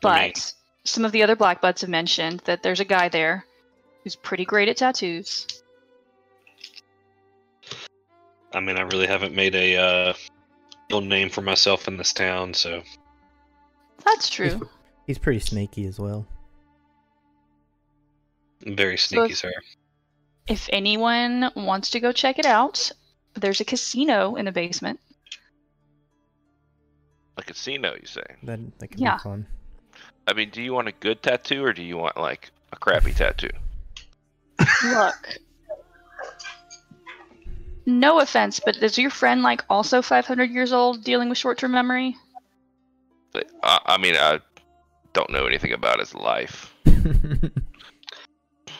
But some of the other Black Bloods have mentioned that there's a guy there who's pretty great at tattoos. I mean, I really haven't made a uh, real name for myself in this town, so That's true. He's pretty sneaky as well. I'm very So sneaky, if- sir. If anyone wants to go check it out, there's a casino in the basement. A casino, you say? That that could Yeah. be fun. I mean, do you want a good tattoo or do you want like a crappy tattoo? Look. No offense, but is your friend like also 500 years old dealing with short term memory? I, I mean, I don't know anything about his life.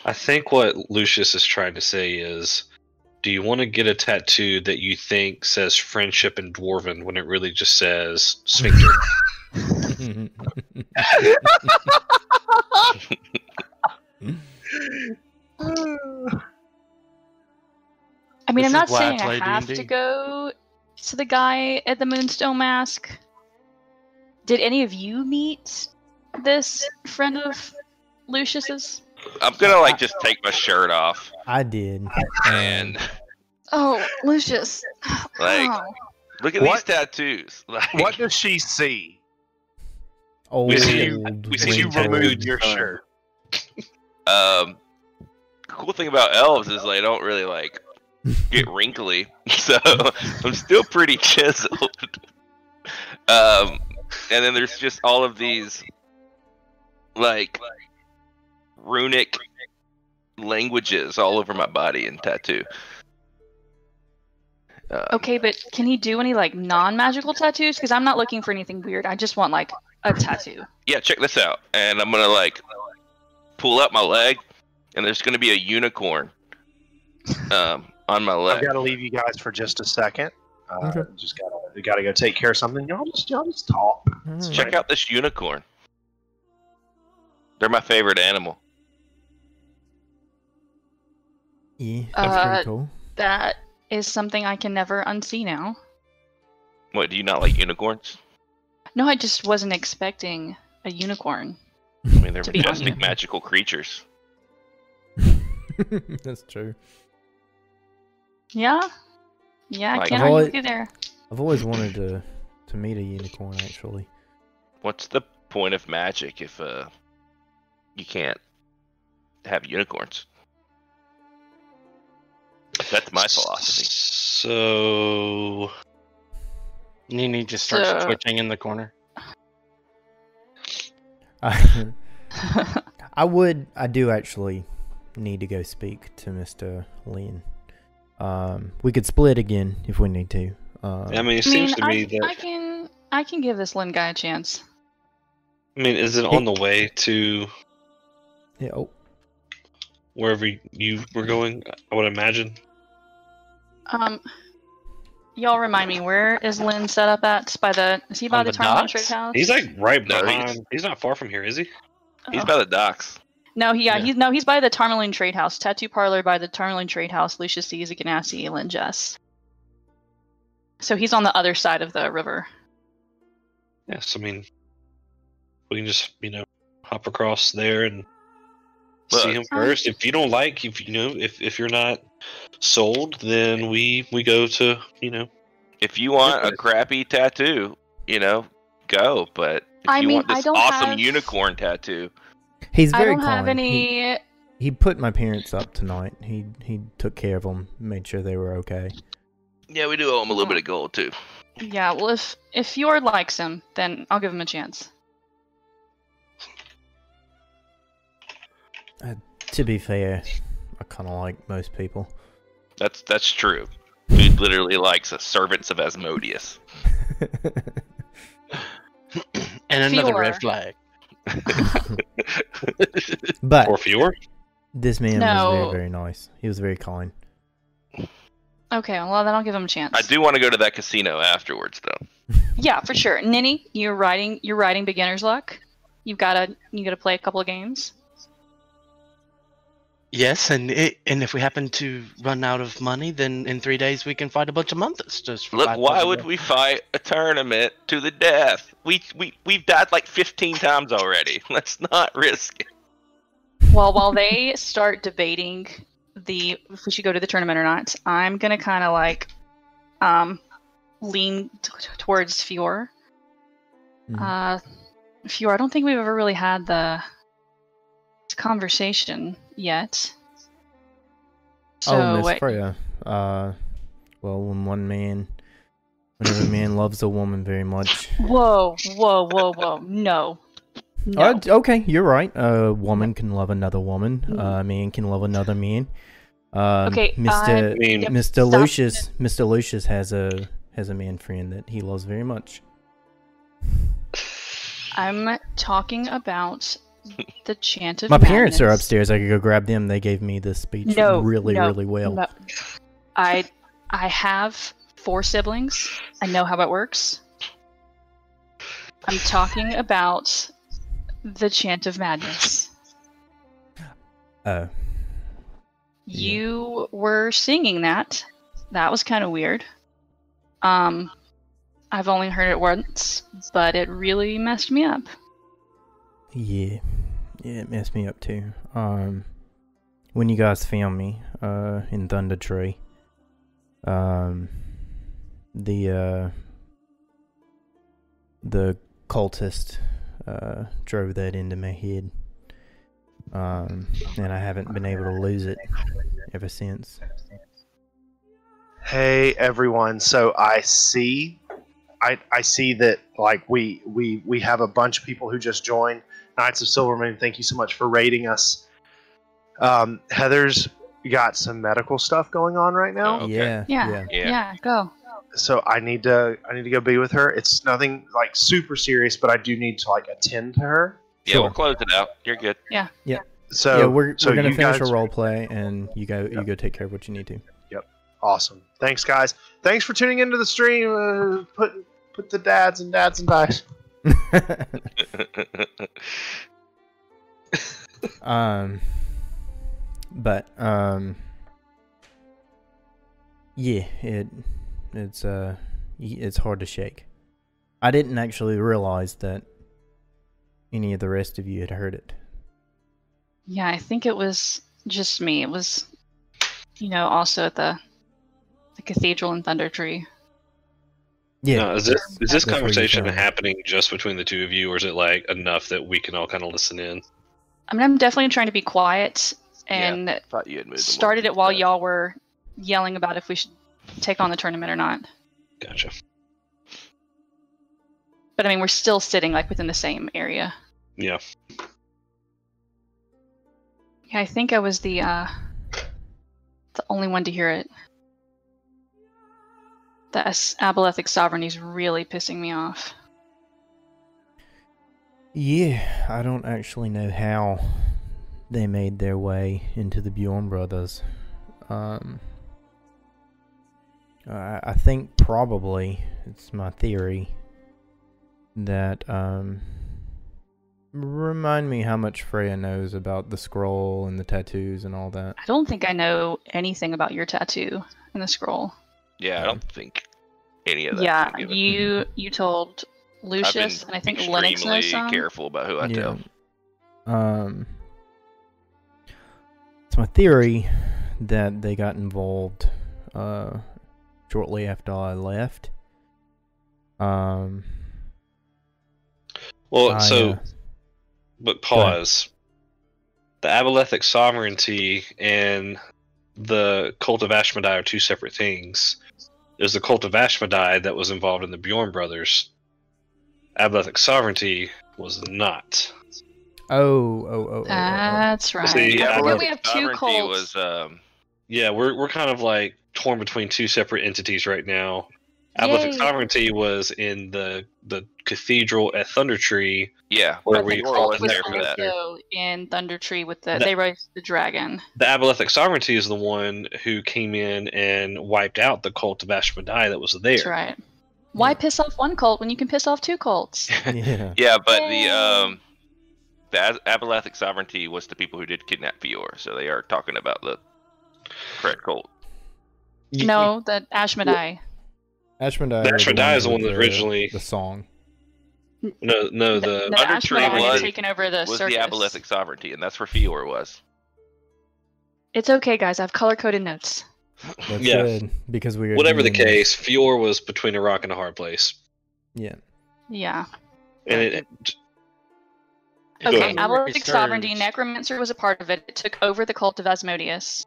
I think what Lucius is trying to say is do you want to get a tattoo that you think says friendship in Dwarven when it really just says sphincter? I mean, This I'm not is why I saying I have to D&D. go to the guy at the Moonstone Mask. Did any of you meet this friend of Lucius's? I'm gonna like just take my shirt off I did. and Oh, Lucius. Like- Oh. look at What? these tattoos. Like, What does she see? Old, see you- we see you removed your shirt? Um, cool thing about elves is they don't really like get wrinkly, so I'm still pretty chiseled. Um, and then there's just all of these like runic languages all over my body and tattoo. Um, Okay, but can he do any like non-magical tattoos? Because I'm not looking for anything weird. I just want like a tattoo. yeah, check this out. And I'm gonna like pull up my leg, and there's gonna be a unicorn um, on my left. I've got to leave you guys for just a second. Uh, Okay. Just gotta, gotta go take care of something. Y'all just, y'all just talk. Alright. Check out this unicorn. They're my favorite animal. Yeah, that's Uh, pretty cool. That is something I can never unsee now. What, do you not like unicorns? No, I just wasn't expecting a unicorn. I mean, they're To majestic, magical creatures. that's true. Yeah, yeah, I can't I've argue always- there. I've always wanted to to meet a unicorn. Actually, What's the point of magic if uh you can't have unicorns? That's my philosophy. So Nini just starts So- twitching in the corner. I I would I do actually need to go speak to Mister Lin. Um, we could split again if we need to. Uh, I mean, it I mean, seems to I, me that I can I can give this Lynn guy a chance. I mean, is it on the way to yeah, oh, wherever you were going? I would imagine. Um, y'all remind me, where is Lynn set up at? By the is he by On the, the Tournament? Trade House? He's like right No, he's- He's, not far from here, is he? He's Oh. by the docks. No, he, yeah, Yeah. he's no, he's by the Tarmalune Trade House. Tattoo parlor by the Tarmalune Trade House. Lucius Caesar Ganassi, Lynn Jess. So he's on the other side of the river. Yes, I mean, we can just you know hop across there and Look. see him first. If you don't like, if you know, if if you're not sold, then we we go to you know. If you want a crappy tattoo, you know, go. But if I you mean, want this awesome have- unicorn tattoo, He's I very don't kind. He- any. He, put my parents up tonight. He he took care of them, made sure they were okay. yeah, we do owe him a little oh. bit of gold too. Yeah, well, if if Fior likes him, then I'll give him a chance. Uh, to be fair, I kind of like most people. That's that's true. Dude literally likes a servants of Asmodeus. and another red flag. but Or fewer. this man was very very nice. He was very kind. Okay, well then I'll give him a chance. I do want to go to that casino afterwards, though. Yeah, for sure. Ninny, you're riding. You're riding beginner's luck. You've got to. You got to play a couple of games. Yes, and it, and if we happen to run out of money, then in three days we can fight a bunch of months. Just Look, why would we fight a tournament to the death? We we we've died like 15 times already. Let's not risk it. Well, while they start debating the if we should go to the tournament or not, I'm gonna kind of like um lean t- towards Fior. Mhm. Uh, Fior, I don't think we've ever really had the conversation yet. So oh, Miss wait- Freya. Uh, well, when one man, when a man loves a woman very much. whoa, whoa, whoa, whoa! No, no. Uh, okay, you're right. A woman can love another woman. Uh, a man can love another man. Um, Okay, Mr. I mean, Yep, Mr. stop. Lucius, Mr. Lucius has a has a man friend that he loves very much. I'm talking about the chant of My parents are upstairs. I could go grab them. They gave me this speech No, really, no, really well. No. I I have four siblings. I know how it works. I'm talking about the chant of madness. Uh, Yeah. You were singing that. That was kind of weird. Um I've only heard it once, but it really messed me up. Yeah, yeah, it messed me up too. Um, when you guys found me, uh, in Thundertree, um, the uh, the cultist, uh, drove that into my head. Um, and I haven't been able to lose it ever since. Hey everyone. So I see I I see that like we we we have a bunch of people who just joined Knights of Silvermoon. Thank you so much for rating us. Um, Heather's got some medical stuff going on right now, Oh, okay. Yeah, Yeah. yeah. Yeah, Yeah. go. so I need to I need to go be with her. It's nothing like super serious, but I do need to like attend to her. Yeah, Sure. we'll close it out. You're good. So yeah, we're, so we're gonna finish guys- a role play, and you go you go take care of what you need to. Yep. Awesome. Thanks, guys. Thanks for tuning into the stream. Uh, put put the dads and dads and dice. Um, but um, yeah, it it's uh it's hard to shake. I didn't actually realize that any of the rest of you had heard it. Yeah, I think it was just me. It was, you know, also at the the cathedral in Thundertree. Yeah, Now, is this is this That's where you conversation happening just between the two of you, or is it like enough that we can all kind of listen in? I mean, I'm definitely trying to be quiet Yeah. and Thought you had moved. started it while y'all were yelling about if we should take on the tournament or not. Gotcha. But I mean, we're still sitting like within the same area. Yeah. Yeah, I think I was the uh the only one to hear it. The Abolethic sovereignty is really pissing me off. yeah. I don't actually know how they made their way into the Bjorn brothers. Um, I I think probably it's my theory that um remind me how much Freya knows about the scroll and the tattoos and all that. I don't think I know anything about your tattoo and the scroll. Yeah, I don't think any of that. Yeah, you you told Lucius, and I think Lennox extremely knows some. careful about who I tell. Um, it's my theory that they got involved uh, shortly after I left. Um, Well, I, so uh, but Go ahead. pause. The Abolethic sovereignty and the cult of Ashmadai are two separate things. There's the cult of Ashmadai that was involved in the Bjorn brothers. Abolethic sovereignty was not. oh, oh, oh, oh, oh, oh. That's right. See, I I forget we have two Sovereignty cults. Was um, Yeah, we're we're kind of like torn between two separate entities right now. Abolethic sovereignty was in the the cathedral at Thundertree, yeah, where we the Fiora cult was was there for that. also in Thundertree with the That- they raised the dragon. the Abolethic sovereignty is the one who came in and wiped out the cult of Ashmadai that was there. That's right. Why piss off one cult when you can piss off two cults? yeah. Yeah, but Yay. the um, the Az- sovereignty was the people who did kidnap Fior, so they are talking about the correct cult. No, the Ashmadai. Ashmadai. The was Ashmadai is the one that originally- the song. No, no, the the Thundertree was- taken over the was circus. the Abolethic sovereignty, and that's where Fior was. It's okay, guys. I have color coded notes. That's Yeah. good because we. whatever the doing- case, Fior was between a rock and a hard place, Yeah. Yeah. and it. Go Okay, ahead. Remember Abolethic it sovereignty. Necromancer was a part of it. It took over the cult of Asmodeus.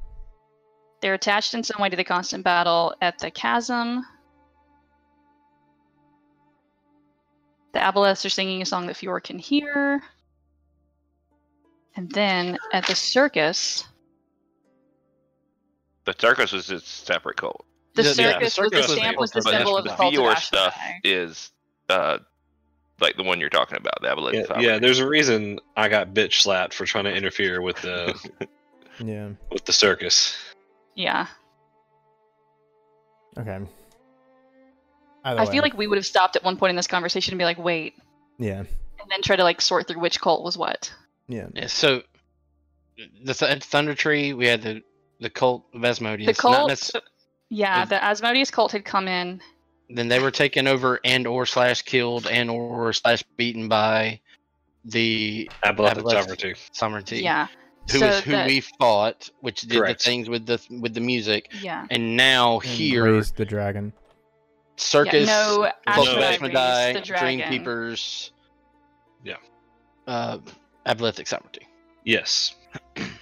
They're attached in some way to the constant battle at the chasm. The Aboleths are singing a song that Fior can hear. And then at the circus, The circus was its separate cult, the Yeah, yeah, the circus was the stamp was the cult of symbol of the the cult of Fior stuff is uh, like the one you're talking about, the Abolethic Yeah, yeah, there's a reason I got bitch slapped for trying to interfere with the Yeah. with the circus. Yeah. Okay. Either I way. feel like we would have stopped at one point in this conversation and be like, wait, Yeah. and then try to like sort through which cult was what. Yeah. Yeah, so the th- at Thundertree, we had the the cult of Asmodeus. The cult, necess- yeah, it- the Asmodeus cult had come in. then they were taken over and or slash killed and or slash beaten by the Abolethic Abolethic. sovereignty. sovereignty. Yeah, who so is who that- we fought, which did Correct. the things with the with the music, yeah. and now And here raised the dragon. Circus, yeah, no, cult of No. Ashmadai Ashmadai, raised the dragon. Dreamkeepers, Yeah. uh, Abolethic sovereignty. Yes.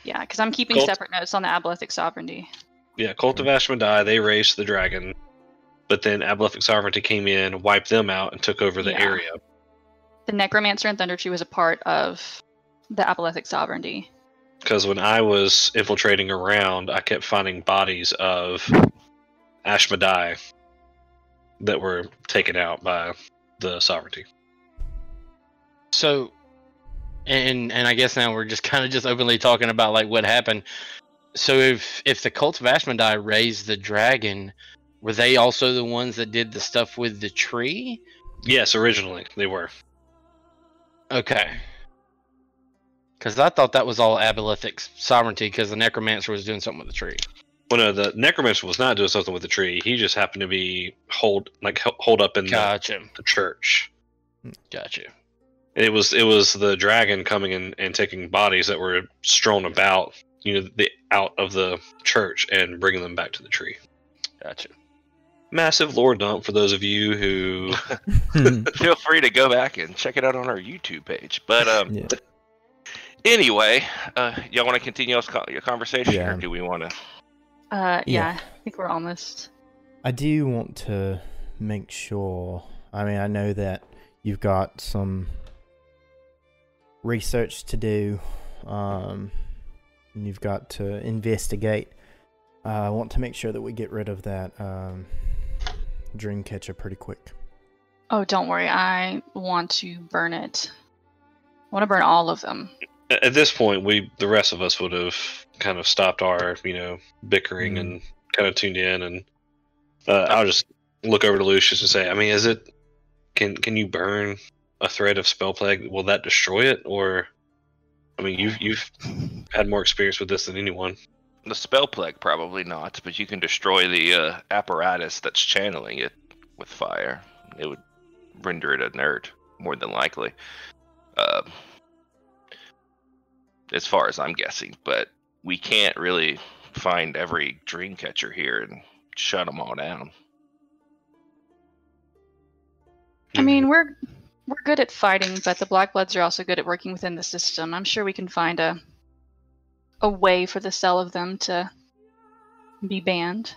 Yeah, because I'm keeping Cult- separate notes on the Abolethic sovereignty. Yeah, Cult of Ashmadai, they raised the dragon, but then Abolethic sovereignty came in, wiped them out, and took over the Yeah. area. The Necromancer and Thundertree was a part of the Abolethic sovereignty. Because when I was infiltrating around, I kept finding bodies of Ashmadai that were taken out by the sovereignty. So, and and I guess now we're just kind of just openly talking about like what happened. So if if the cult of Ashmadai raised the dragon, were they also the ones that did the stuff with the tree? Yes, originally they were. Okay. Because I thought that was all Abolethic sovereignty because the necromancer was doing something with the tree. Well, no, the necromancer was not doing something with the tree. He just happened to be hold like hold up in the, Gotcha. the church. Gotcha. And it was it was the dragon coming in and taking bodies that were strewn about, you know, the out of the church and bringing them back to the tree. Gotcha. Massive lore dump for those of you who Feel free to go back and check it out on our YouTube page. But um, yeah. anyway, uh, y'all want to continue this co- your conversation, Yeah. or do we want to? Uh, yeah, Yeah. I think we're almost. I do want to make sure. I mean, I know that you've got some research to do. Um, and you've got to investigate. Uh, I want to make sure that we get rid of that um, dream catcher pretty quick. Oh, don't worry. I want to burn it. I want to burn all of them. At at this point, we the rest of us would have kind of stopped our, you know, bickering Mhm. and kind of tuned in and Uh, I'll just look over to Lucius and say, I mean, is it can can you burn a thread of spell plague? Will that destroy it, or I mean, you've you've had more experience with this than anyone. The spell plague probably not, but you can destroy the uh, apparatus that's channeling it with fire. It would render it inert, more than likely. Uh, as far as I'm guessing, but we can't really find every dream catcher here and shut them all down. I hmm. mean, we're we're good at fighting, but the Black Bloods are also good at working within the system. I'm sure we can find a a way for the cell of them to be banned.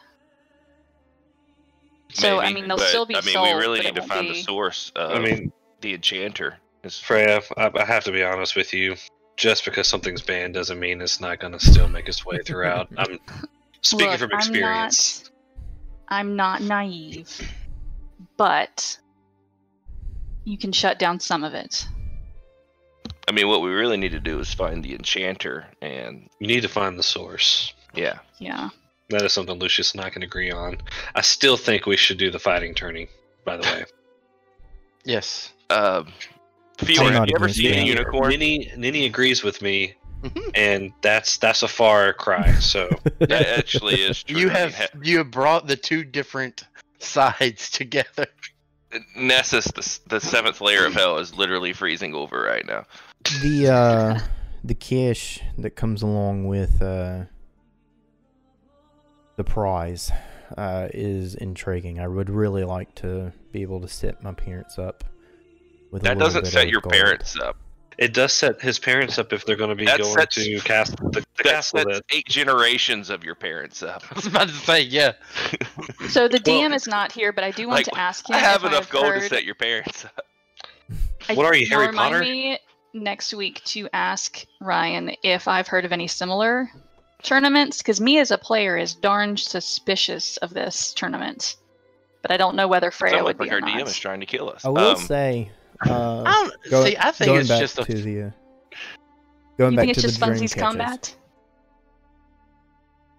So I mean, they'll but, still be I mean, sold. we really need to won't find the source of I mean, the enchanter. Freya, I, I have to be honest with you. Just because something's banned doesn't mean it's not going to still make its way throughout. I'm speaking Look, from I'm experience. not, I'm not naive, but you can shut down some of it. I mean, what we really need to do is find the enchanter, and You need to find the source. yeah, Yeah. That is something Lucius and I can agree on. I still think we should do the fighting tourney. By the way, Yes. um, I'm Fiora, have you ever against seen a unicorn? Nini, Nini agrees with me, Mhm. and that's that's a far cry. So That actually is true. You have you have brought the two different sides together. Nessus, the, the seventh layer of hell, is literally freezing over right now. the uh the cash that comes along with uh the prize uh is intriguing. I would really like to be able to set my parents up with a That little doesn't bit set of your gold. parents up. it does set his parents up if they're going to be That going sets- to cast the, the That castle. sets That eight generations of your parents up. I was about to say, yeah. So the Well, DM is not here, but I do want like, to ask him. I have if enough I've gold heard, to set your parents up. What are you, he'll Harry remind Potter? me next week to ask Ryan if I've heard of any similar tournaments, because me as a player is darn suspicious of this tournament. But I don't know whether Freya Sounds would like be our or DM is trying to kill us. I will Um, say uh I don't go- see. I think going it's back just a. to the uh, going you back think to it's just the funsies Dreamcatchers. combat?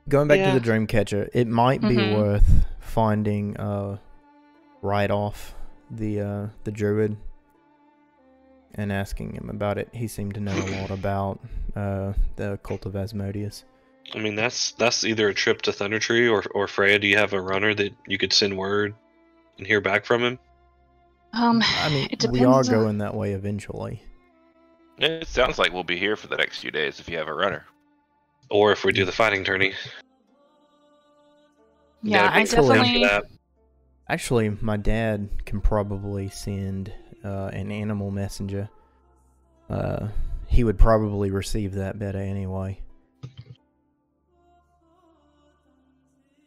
Going back Yeah. to the Dreamcatcher, it might be Mhm. worth finding uh Reidoth the uh the druid and asking him about it. He seemed to know a lot about uh the cult of Asmodeus. I mean, that's that's either a trip to Thundertree or or Freya. Do you have a runner that you could send word and hear back from him? Um, I mean, it we are depends on- going that way eventually. It sounds like we'll be here for the next few days if you have a runner. Or if we do the fighting tourney? yeah, I be full in for definitely. Actually, my dad can probably send uh, an animal messenger. Uh, he would probably receive that better anyway.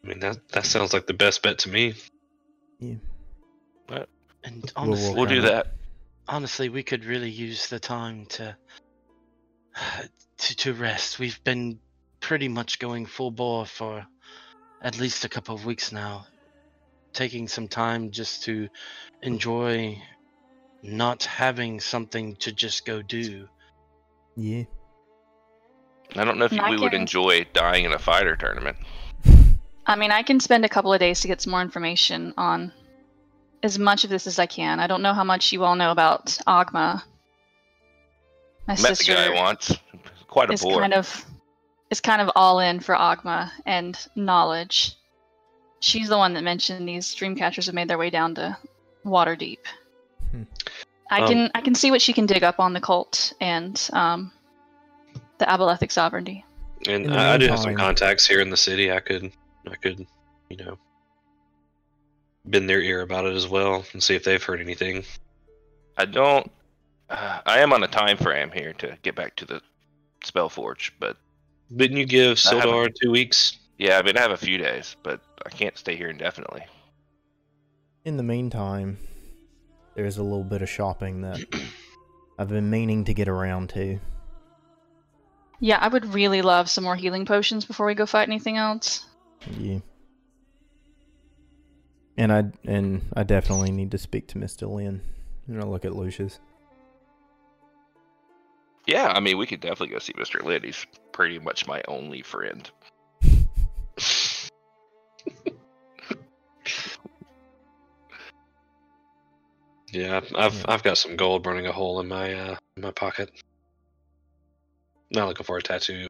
I mean, that that sounds like the best bet to me. Yeah. And We'll honestly, We'll do that. honestly, we could really use the time to to to rest. We've been pretty much going full bore for at least a couple of weeks now. Taking some time just to enjoy not having something to just go do. Yeah. I don't know if I we would enjoy dying in a fighter tournament. I mean, I can spend a couple of days to get some more information on as much of this as I can. I don't know how much you all know about Oghma. My Met the sister guy once. Quite a is bore. kind of is kind of all in for Oghma and knowledge. She's the one that mentioned these dream catchers have made their way down to Waterdeep. Hmm. I Um, can I can see what she can dig up on the cult and um, the Abolethic sovereignty. And I, I do have some contacts here in the city. I could, I could, you know, bend their ear about it as well and see if they've heard anything. I don't. Uh, I am on a time frame here to get back to the Spellforge, but Didn't you give I Sildar two weeks? yeah, I mean I have a few days, but I can't stay here indefinitely. In the meantime, there's a little bit of shopping that I've been meaning to get around to. Yeah, I would really love some more healing potions before we go fight anything else. Yeah. And I and I definitely need to speak to Mister Lynn. You know, look at Lucius. Yeah, I mean, we could definitely go see Mr. Lynn. He's pretty much my only friend. yeah, I've I've got some gold burning a hole in my uh, in my pocket. Not looking for a tattoo,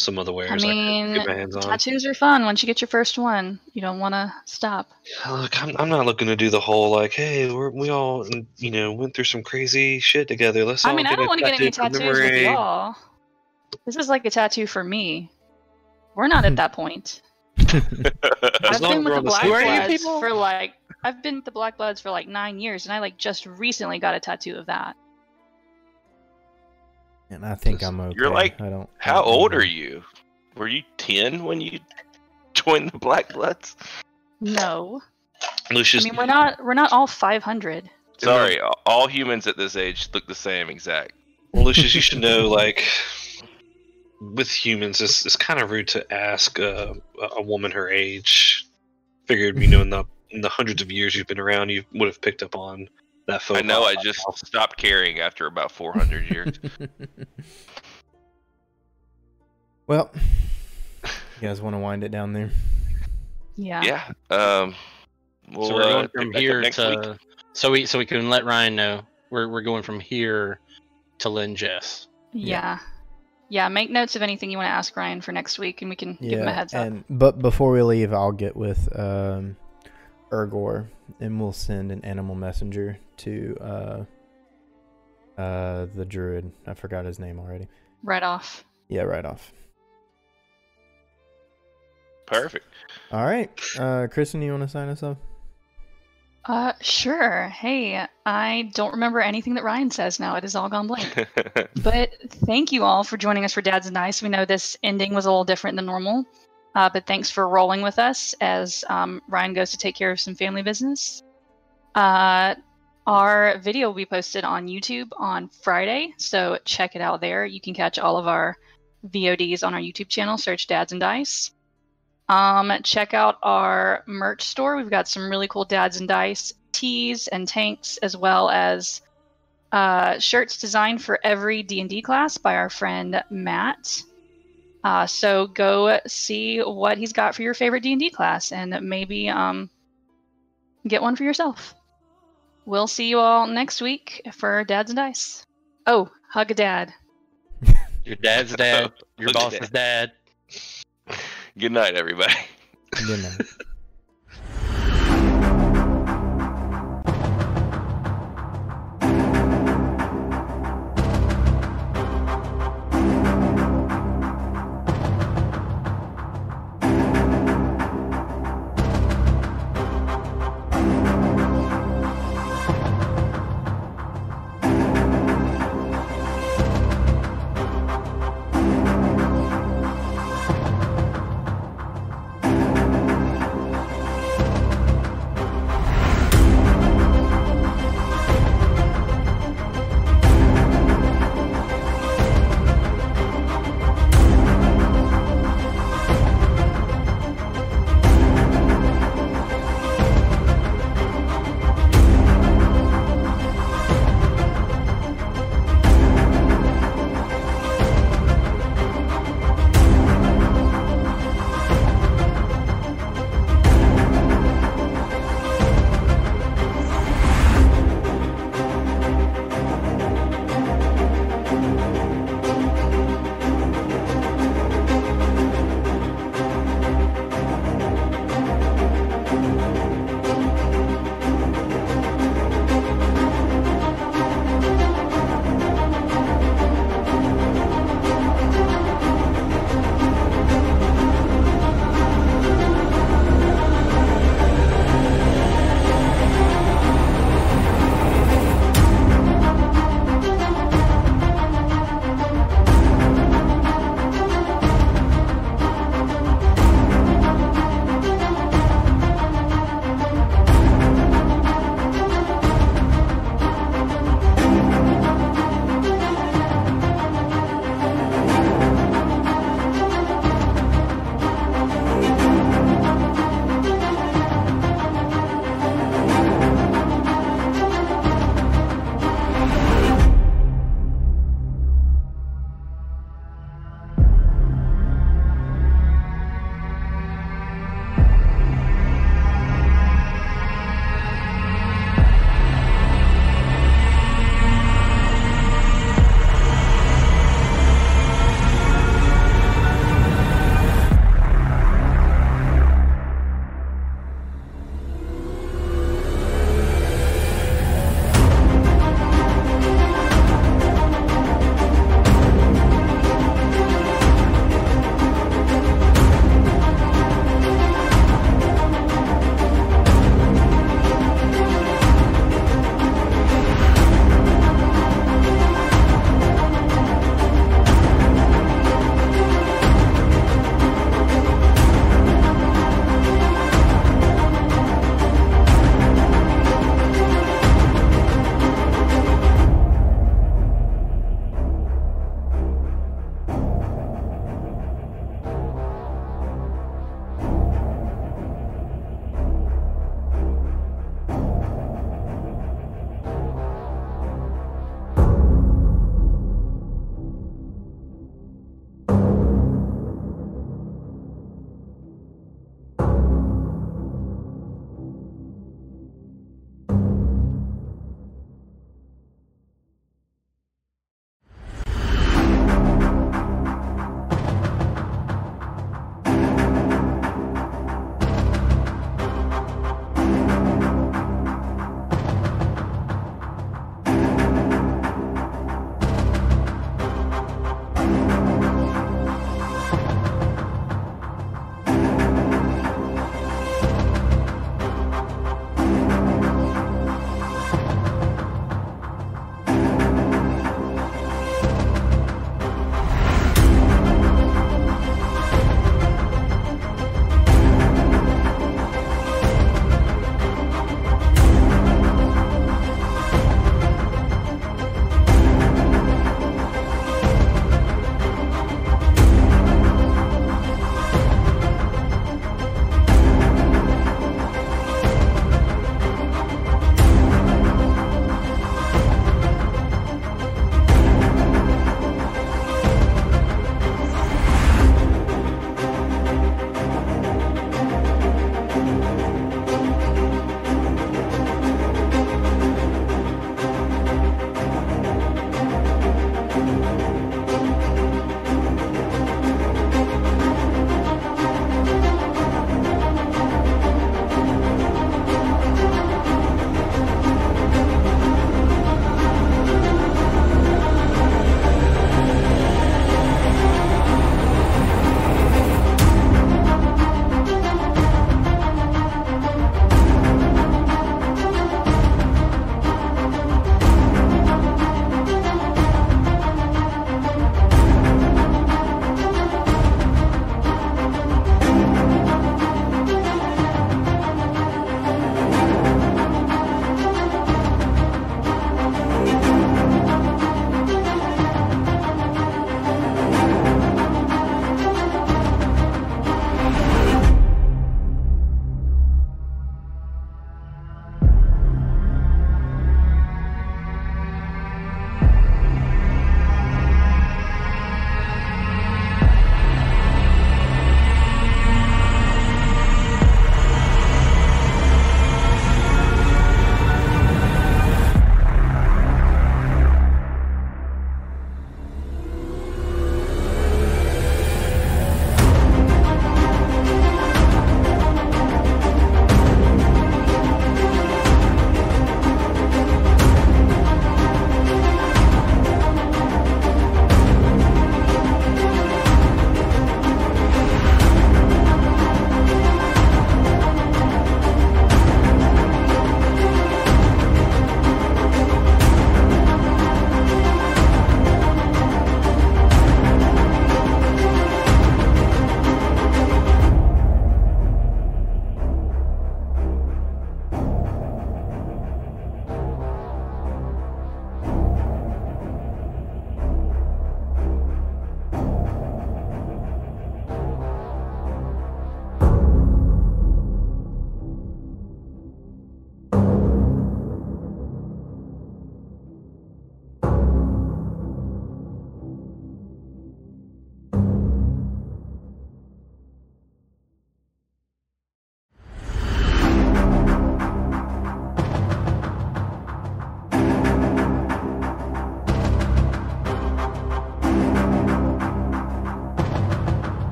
some other wares I, mean, can get my hands on. Tattoos are fun once you get your first one. You don't want to stop. Uh, look, I'm, I'm not looking to do the whole like, hey, we're, we all you know went through some crazy shit together. Let's I all mean, I don't want to get any tattoo tattoos with y'all. This is like a tattoo for me. We're not at hmm. that point. I've been with the on the Black same Who are you Bloods people? for like I've been with the Black Bloods for like nine years, and I like just recently got a tattoo of that. And I think I'm okay. You're like- I don't. I How don't old know. are you? Were you ten when you joined the Black Bloods? No, Lucius, I Lucius, mean we're not we're not all 500. Sorry, all humans at this age look the same exact. well, Lucius, you should know like with humans, it's it's kind of rude to ask uh, a a woman her age. Figured you know in the in the hundreds of years you've been around, you would have picked up on that. I know. I just stopped caring after about 400 years. well, you guys want to wind it down there? Yeah. yeah. Um. We'll, so we're uh, going pick from here next week. to so we so we can let Ryan know we're we're going from here to Lynn Jess. Yeah. Yeah, make notes of anything you want to ask Ryan for next week, and we can give him a heads up. and but before we leave, I'll get with um, Ergor, and we'll send an animal messenger to uh, uh, the druid. I forgot his name already. Reidoth. Yeah, Reidoth. Perfect. All right, uh, Kristen, you want to sign us up? Uh, sure. Hey, I don't remember anything that Ryan says now. It has all gone blank. But thank you all for joining us for Dad's and Dice. We know this ending was a little different than normal, uh, but thanks for rolling with us as um, Ryan goes to take care of some family business. Uh, our video will be posted on YouTube on Friday, so check it out there. You can catch all of our VODs on our YouTube channel. Search Dads and Dice. Um, check out our merch store. We've got some really cool Dads and Dice tees and tanks, as well as uh, shirts designed for every D&D class by our friend Matt. Uh, so go see what he's got for your favorite D&D class and maybe um, get one for yourself. We'll see you all next week for Dads and Dice. Oh, hug a dad. Your dad's dad, your Look at boss's dad. Good night, everybody. Good night.